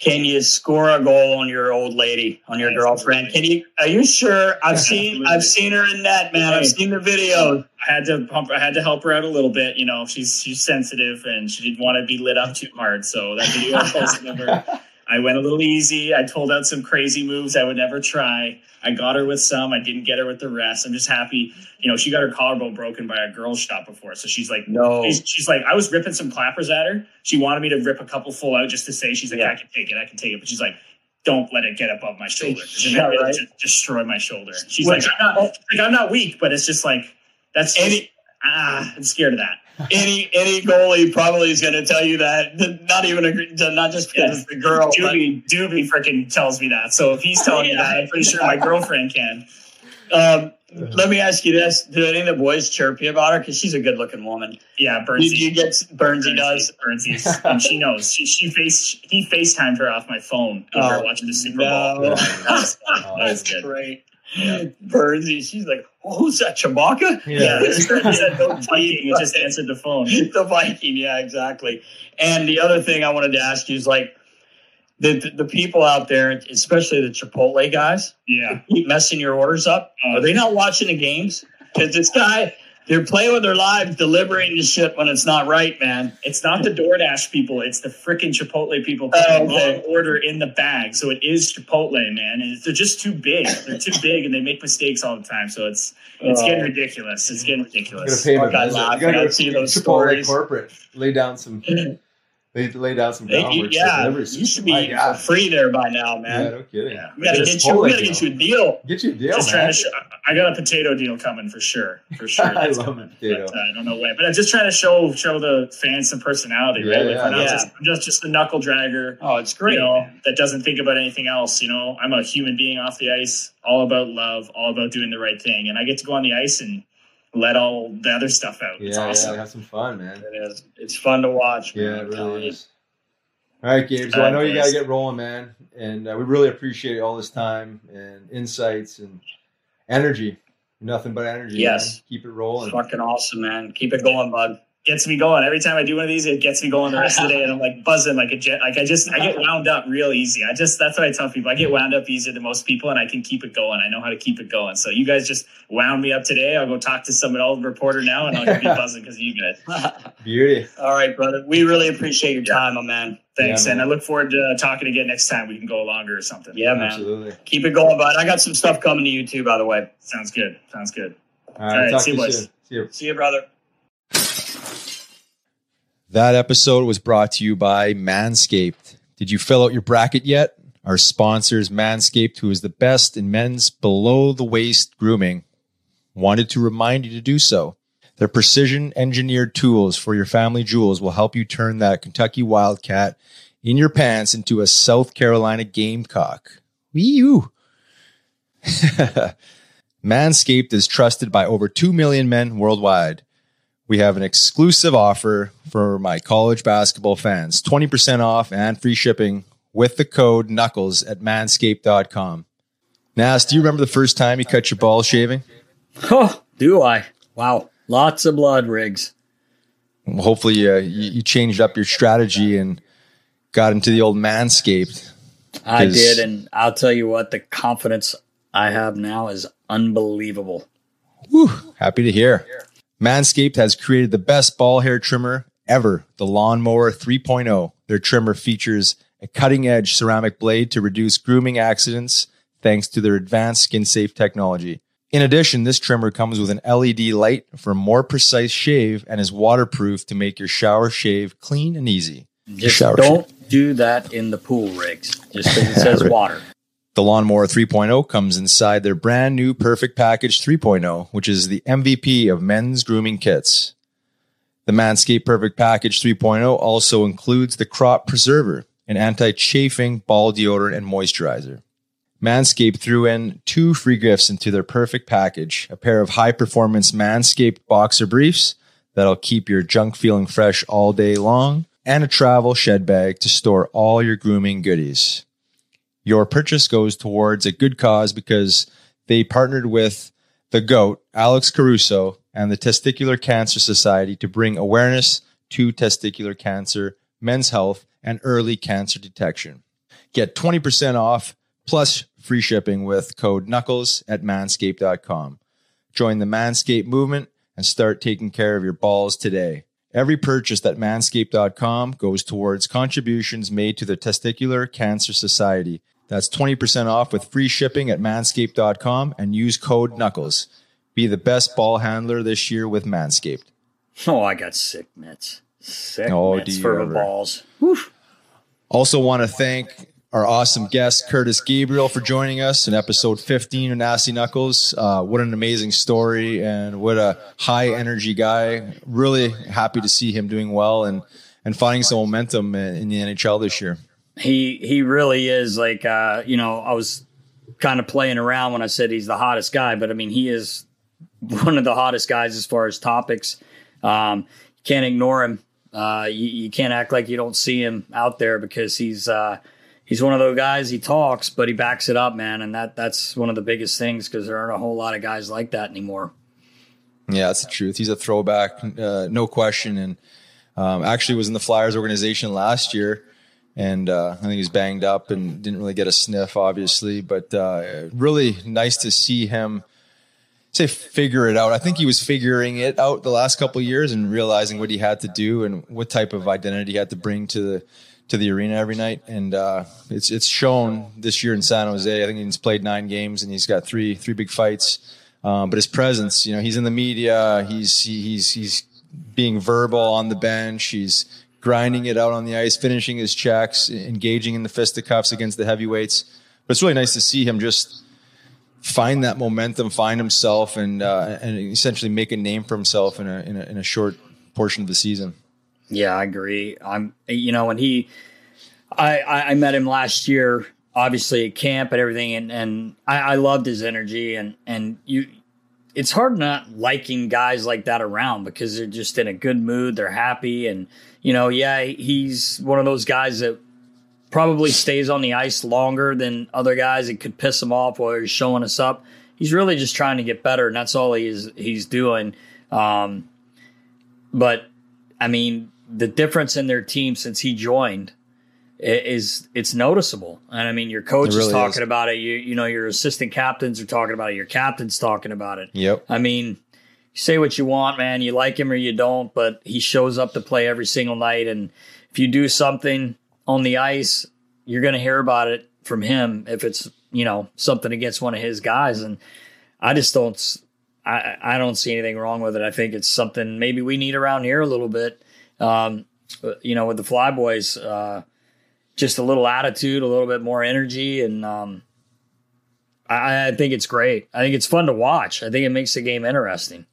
Can you score a goal on your old lady, on your girlfriend? Can you? Are you sure? I've *laughs* seen I've seen her in that man. I've seen the video. I had to pump. I had to help her out a little bit. You know, she's she's sensitive and she didn't want to be lit up too hard. So that video *laughs* of her, I went a little easy. I told out some crazy moves I would never try. I got her with some. I didn't get her with the rest. I'm just happy. You know, she got her collarbone broken by a girl shop before, so she's like, No. She's, she's like, I was ripping some clappers at her. She wanted me to rip a couple full out just to say she's like, Yeah. I can take it, I can take it. But she's like, don't let it get above my shoulder. 'cause it Yeah, will right. just destroy my shoulder. She's Which- like, I'm not, like, I'm not weak, but it's just like that's Any- ah, I'm scared of that. Any any goalie probably is going to tell you that. Not even a, not just because it's the girl. but- Doobie Doobie freaking tells me that. So if he's telling you that, I'm pretty sure my girlfriend can. Um, let me ask you this: Do any of the boys chirp you about her? Because she's a good-looking woman. Yeah, Did Burnsy. you get Burnsy does? Burnsy's, and she knows. She she face he FaceTimed her off my phone when Oh, were watching the Super no. Bowl. *laughs* That's, Oh, that's That's good. great. Burnsy, she's like, oh, "Who's that, Chewbacca?" Yeah, *laughs* *laughs* he said no fighting. He just answered the phone. *laughs* the Viking. Yeah, exactly. And the other thing I wanted to ask you is like the the, the people out there, especially the Chipotle guys, Yeah. keep messing your orders up. Oh. Are they not watching the games? Because this guy, they're playing with their lives, delivering the shit when it's not right, man. It's not the DoorDash people. It's the freaking Chipotle people Oh, putting the okay. wrong order in the bag. So it is Chipotle, man. And they're just too big. They're too big, and they make mistakes all the time. So it's it's Oh. getting ridiculous. It's getting You gotta ridiculous. pay him a Fuck, I You gotta go see to those Chipotle stories. corporate. Lay down some. They laid out some They- groundwork. yeah, delivery you should be My eating God. for free there by now, man. Yeah, man. no kidding. Yeah. We gotta Just get you. We gotta get you a deal. Get you a deal, Just man. trying to. Show, I got a potato deal coming for sure. For *laughs* sure. I love coming. potato. But, uh, I don't know when. But I'm just trying to show show the fans some personality, Yeah, right? Like, yeah, we're not yeah. just, I'm just just the knuckle dragger. Oh, it's great. you know, that doesn't think about anything else. You know, I'm a human being off the ice, all about love, all about doing the right thing, and I get to go on the ice and let all the other stuff out. it's Yeah, awesome. yeah, have some fun, man. It is. It's fun to watch. Man, Yeah, it really is. All right, Gabe. So All I know you got to get rolling, man, and uh, we really appreciate all this time and insights and energy. Nothing but energy. Yes. man. keep it rolling. Fucking awesome, man. Keep it going, bud. Gets me going. Every time I do one of these, it gets me going the rest of the day, and I'm like buzzing like a jet. Like I just I get wound up real easy. I just that's what I tell people. I get wound up easier than most people, and I can keep it going. I know how to keep it going. So you guys just wound me up today. I'll go talk to some old reporter now, and I'll be *laughs* buzzing because of you guys. *laughs* Beauty. All right, brother. We really appreciate your time, my man. Thanks, Yeah, and. I look forward to uh, talking again next time. We can go longer or something. Yeah, man. Absolutely. Keep it going, bud. I got some stuff coming to you too, by the way. sounds good. Sounds good. All right. All right, talk see to you you boys. See you. See you, brother. That episode was brought to you by Manscaped. Did you fill out your bracket yet? Our sponsors, Manscaped, who is the best in men's below the waist grooming, wanted to remind you to do so. Their precision engineered tools for your family jewels will help you turn that Kentucky Wildcat in your pants into a South Carolina Gamecock. Wee *laughs* Manscaped is trusted by over 2 million men worldwide. We have an exclusive offer for my college basketball fans 20% off and free shipping with the code Knuckles at manscaped.com. Nas, do you remember the first time you cut your balls shaving? Oh, do I? Wow. Lots of blood rigs. Well, hopefully, uh, you, you changed up your strategy and got into the old Manscaped. I did, and I'll tell you what, the confidence I have now is unbelievable. Whew, happy to hear. Manscaped has created the best ball hair trimmer ever, the Lawnmower 3.0. Their trimmer features a cutting edge ceramic blade to reduce grooming accidents thanks to their advanced skin safe technology. In addition, this trimmer comes with an LED light for a more precise shave and is waterproof to make your shower shave clean and easy. Just Shower don't do that in the pool rigs, just because it *laughs* says Right. water. The Lawnmower 3.0 comes inside their brand new Perfect Package 3.0, which is the MVP of men's grooming kits. The Manscaped Perfect Package 3.0 also includes the Crop Preserver, an anti chafing ball deodorant and moisturizer. Manscaped threw in two free gifts into their perfect package a pair of high performance Manscaped boxer briefs that'll keep your junk feeling fresh all day long, and a travel shed bag to store all your grooming goodies your purchase goes towards a good cause because they partnered with the GOAT, Alex Caruso, and the Testicular Cancer Society to bring awareness to testicular cancer, men's health, and early cancer detection. Get 20% off plus free shipping with code Knuckles at manscaped.com. Join the Manscaped movement and start taking care of your balls today. Every purchase at manscaped.com goes towards contributions made to the Testicular Cancer Society. That's 20% off with free shipping at manscaped.com and use code Knuckles. Be the best ball handler this year with Manscaped. Oh, I got sick mitts. Sick Oh, mitts for the balls. Also, want to thank our awesome guest, Curtis Gabriel, for joining us in episode 15 of Nasty Knuckles. Uh, what an amazing story and what a high energy guy. Really happy to see him doing well and, and finding some momentum in, in the NHL this year. He he really is like uh, you know, I was kind of playing around when I said he's the hottest guy, but I mean he is one of the hottest guys as far as topics. Um, you can't ignore him. Uh, you, you can't act like you don't see him out there because he's uh, he's one of those guys. He talks, but he backs it up, man, and that that's one of the biggest things because there aren't a whole lot of guys like that anymore. Yeah, that's the truth. He's a throwback, uh, no question. And um, actually was in the Flyers organization last year. And uh, I think he's banged up and didn't really get a sniff, obviously. But uh, really nice to see him say figure it out. I think he was figuring it out the last couple years and realizing what he had to do and what type of identity he had to bring to the to the arena every night. And uh, it's it's shown this year in San Jose. I think he's played nine games and he's got three three big fights. Um, but his presence, you know, he's in the media. He's he, he's he's being verbal on the bench. He's grinding it out on the ice, finishing his checks, engaging in the fisticuffs against the heavyweights. But it's really nice to see him just find that momentum, find himself, and uh, and essentially make a name for himself in a, in a in a short portion of the season. Yeah, I agree. I'm, you know, when he, I, I, met him last year, obviously at camp and everything, and and I, I loved his energy, and and you, it's hard not liking guys like that around because they're just in a good mood, they're happy, and you know, yeah, he's one of those guys that probably stays on the ice longer than other guys. It could piss him off while he's showing us up. He's really just trying to get better, and that's all he is he's doing. Um, but I mean, the difference in their team since he joined is it's noticeable. And I mean, your coach really is talking is. about it. You you know, your assistant captains are talking about it. Your captain's talking about it. Yep. I mean, say what you want, man. You like him or you don't, but he shows up to play every single night. And if you do something on the ice, you're going to hear about it from him if it's you know something against one of his guys. And I just don't. I, I don't see anything wrong with it. I think it's something maybe we need around here a little bit. Um, you know, with the Flyboys, uh, just a little attitude, a little bit more energy, and um, I, I think it's great. I think it's fun to watch. I think it makes the game interesting.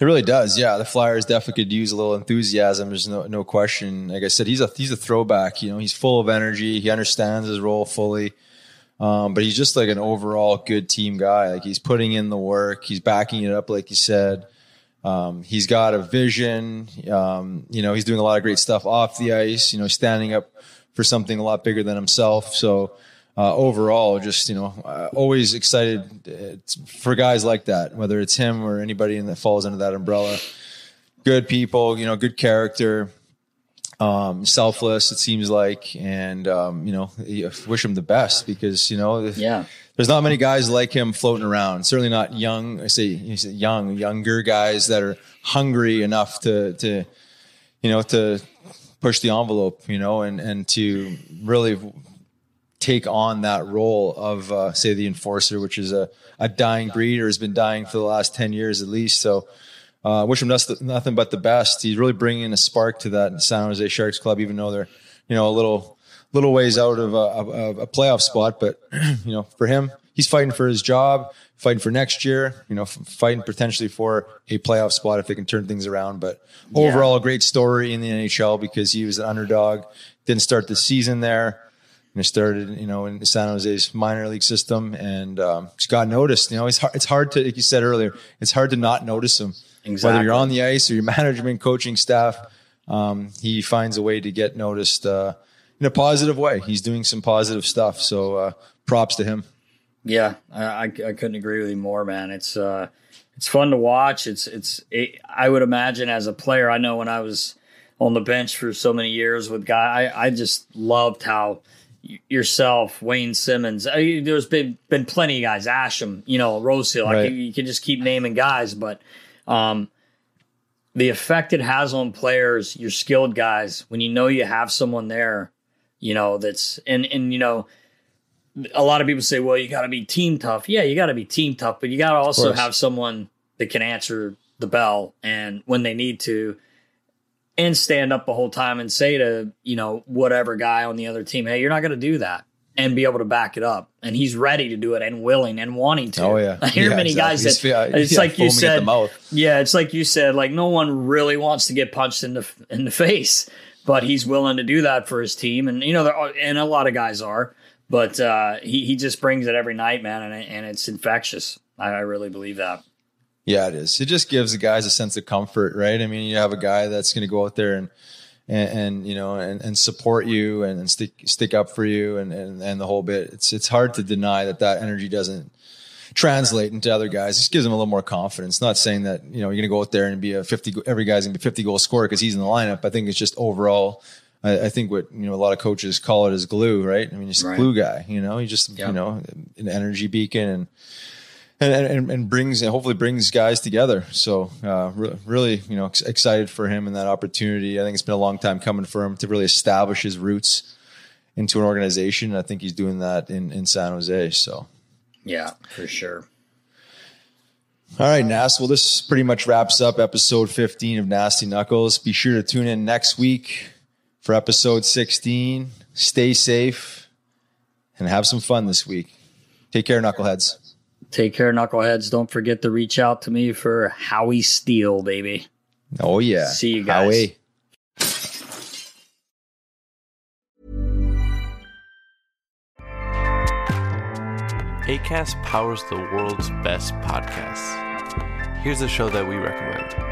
It really does. Yeah, the Flyers definitely could use a little enthusiasm. There's no no question. Like I said, he's a he's a throwback. You know, he's full of energy. He understands his role fully. Um, but he's just like an overall good team guy. Like he's putting in the work. He's backing it up, like you said. Um, he's got a vision. Um, you know, he's doing a lot of great stuff off the ice. You know, standing up for something a lot bigger than himself. So uh, overall, just you know, uh, always excited uh, for guys like that, whether it's him or anybody that falls under that umbrella. Good people, you know, good character, um, selfless. It seems like, and um, you know, wish him the best because you know, yeah, there's not many guys like him floating around. Certainly not young. I say, young, younger guys that are hungry enough to to you know to push the envelope, you know, and and to really take on that role of uh, say the enforcer, which is a, a dying breed or has been dying for the last ten years at least. So uh, wish him nothing but the best. He's really bringing a spark to that San Jose Sharks club, even though they're you know a little little ways out of a, of a playoff spot. But *clears throat* you know, for him, he's fighting for his job fighting for next year, you know, fighting potentially for a playoff spot if they can turn things around. But overall, a great story in the NHL because he was an underdog. Didn't start the season there. Know, started, you know, in San Jose's minor league system and um, just got noticed. You know, it's hard, it's hard to, like you said earlier, it's hard to not notice him. Exactly. Whether you're on the ice or your *laughs* management, coaching staff, um, he finds a way to get noticed uh, in a positive way. He's doing some positive stuff. So uh, props to him. Yeah, I, I couldn't agree with you more, man. It's uh, it's fun to watch. It's it's it, I would imagine as a player, I know when I was on the bench for so many years with guy, I, I just loved how yourself, Wayne Simmonds. I, there's been been plenty of guys, Asham, you know, Rosehill. Right. you, you can just keep naming guys, but um, the effect it has on players, your skilled guys, when you know you have someone there, you know that's and and you know a lot of people say, well, you got to be team tough. Yeah, you got to be team tough, but you got to also have someone that can answer the bell and when they need to and stand up the whole time and say to, you know, whatever guy on the other team, hey, you're not going to do that and be able to back it up. And he's ready to do it and willing and wanting to. Oh, yeah. *laughs* I hear yeah, many exactly. guys that it's yeah, like you said, yeah, it's like you said, like no one really wants to get punched in the, in the face, but he's willing to do that for his team. And, you know, there are, and a lot of guys are. But uh, he he just brings it every night, man, and and it's infectious. I, I really believe that. Yeah, it is. It just gives the guys a sense of comfort, right? I mean, you have a guy that's going to go out there and and, and, you know and, and support you and, and, stick stick up for you and, and and the whole bit. It's it's hard to deny that that energy doesn't translate into other guys. It just gives them a little more confidence. Not saying that you know you're going to go out there and be a fifty every guy's going to be fifty goal scorer because he's in the lineup. I think it's just overall I, I, think what you know a lot of coaches call it is glue, right? I mean, he's right. a glue guy. You know, he just yep. you know an energy beacon and. And, and, and brings and hopefully brings guys together. So uh, re- really, you know, ex- excited for him and that opportunity. I think it's been a long time coming for him to really establish his roots into an organization. I think he's doing that in, in San Jose. So, yeah, for sure. All right, Nas. Well, this pretty much wraps up episode 15 of Nasty Knuckles. Be sure to tune in next week for episode 16. Stay safe and have some fun this week. Take care, knuckleheads. Take care, knuckleheads. Don't forget to reach out to me for Howie Steele, baby. Oh, yeah. See you guys. Howie. ACAST powers the world's best podcasts. Here's a show that we recommend.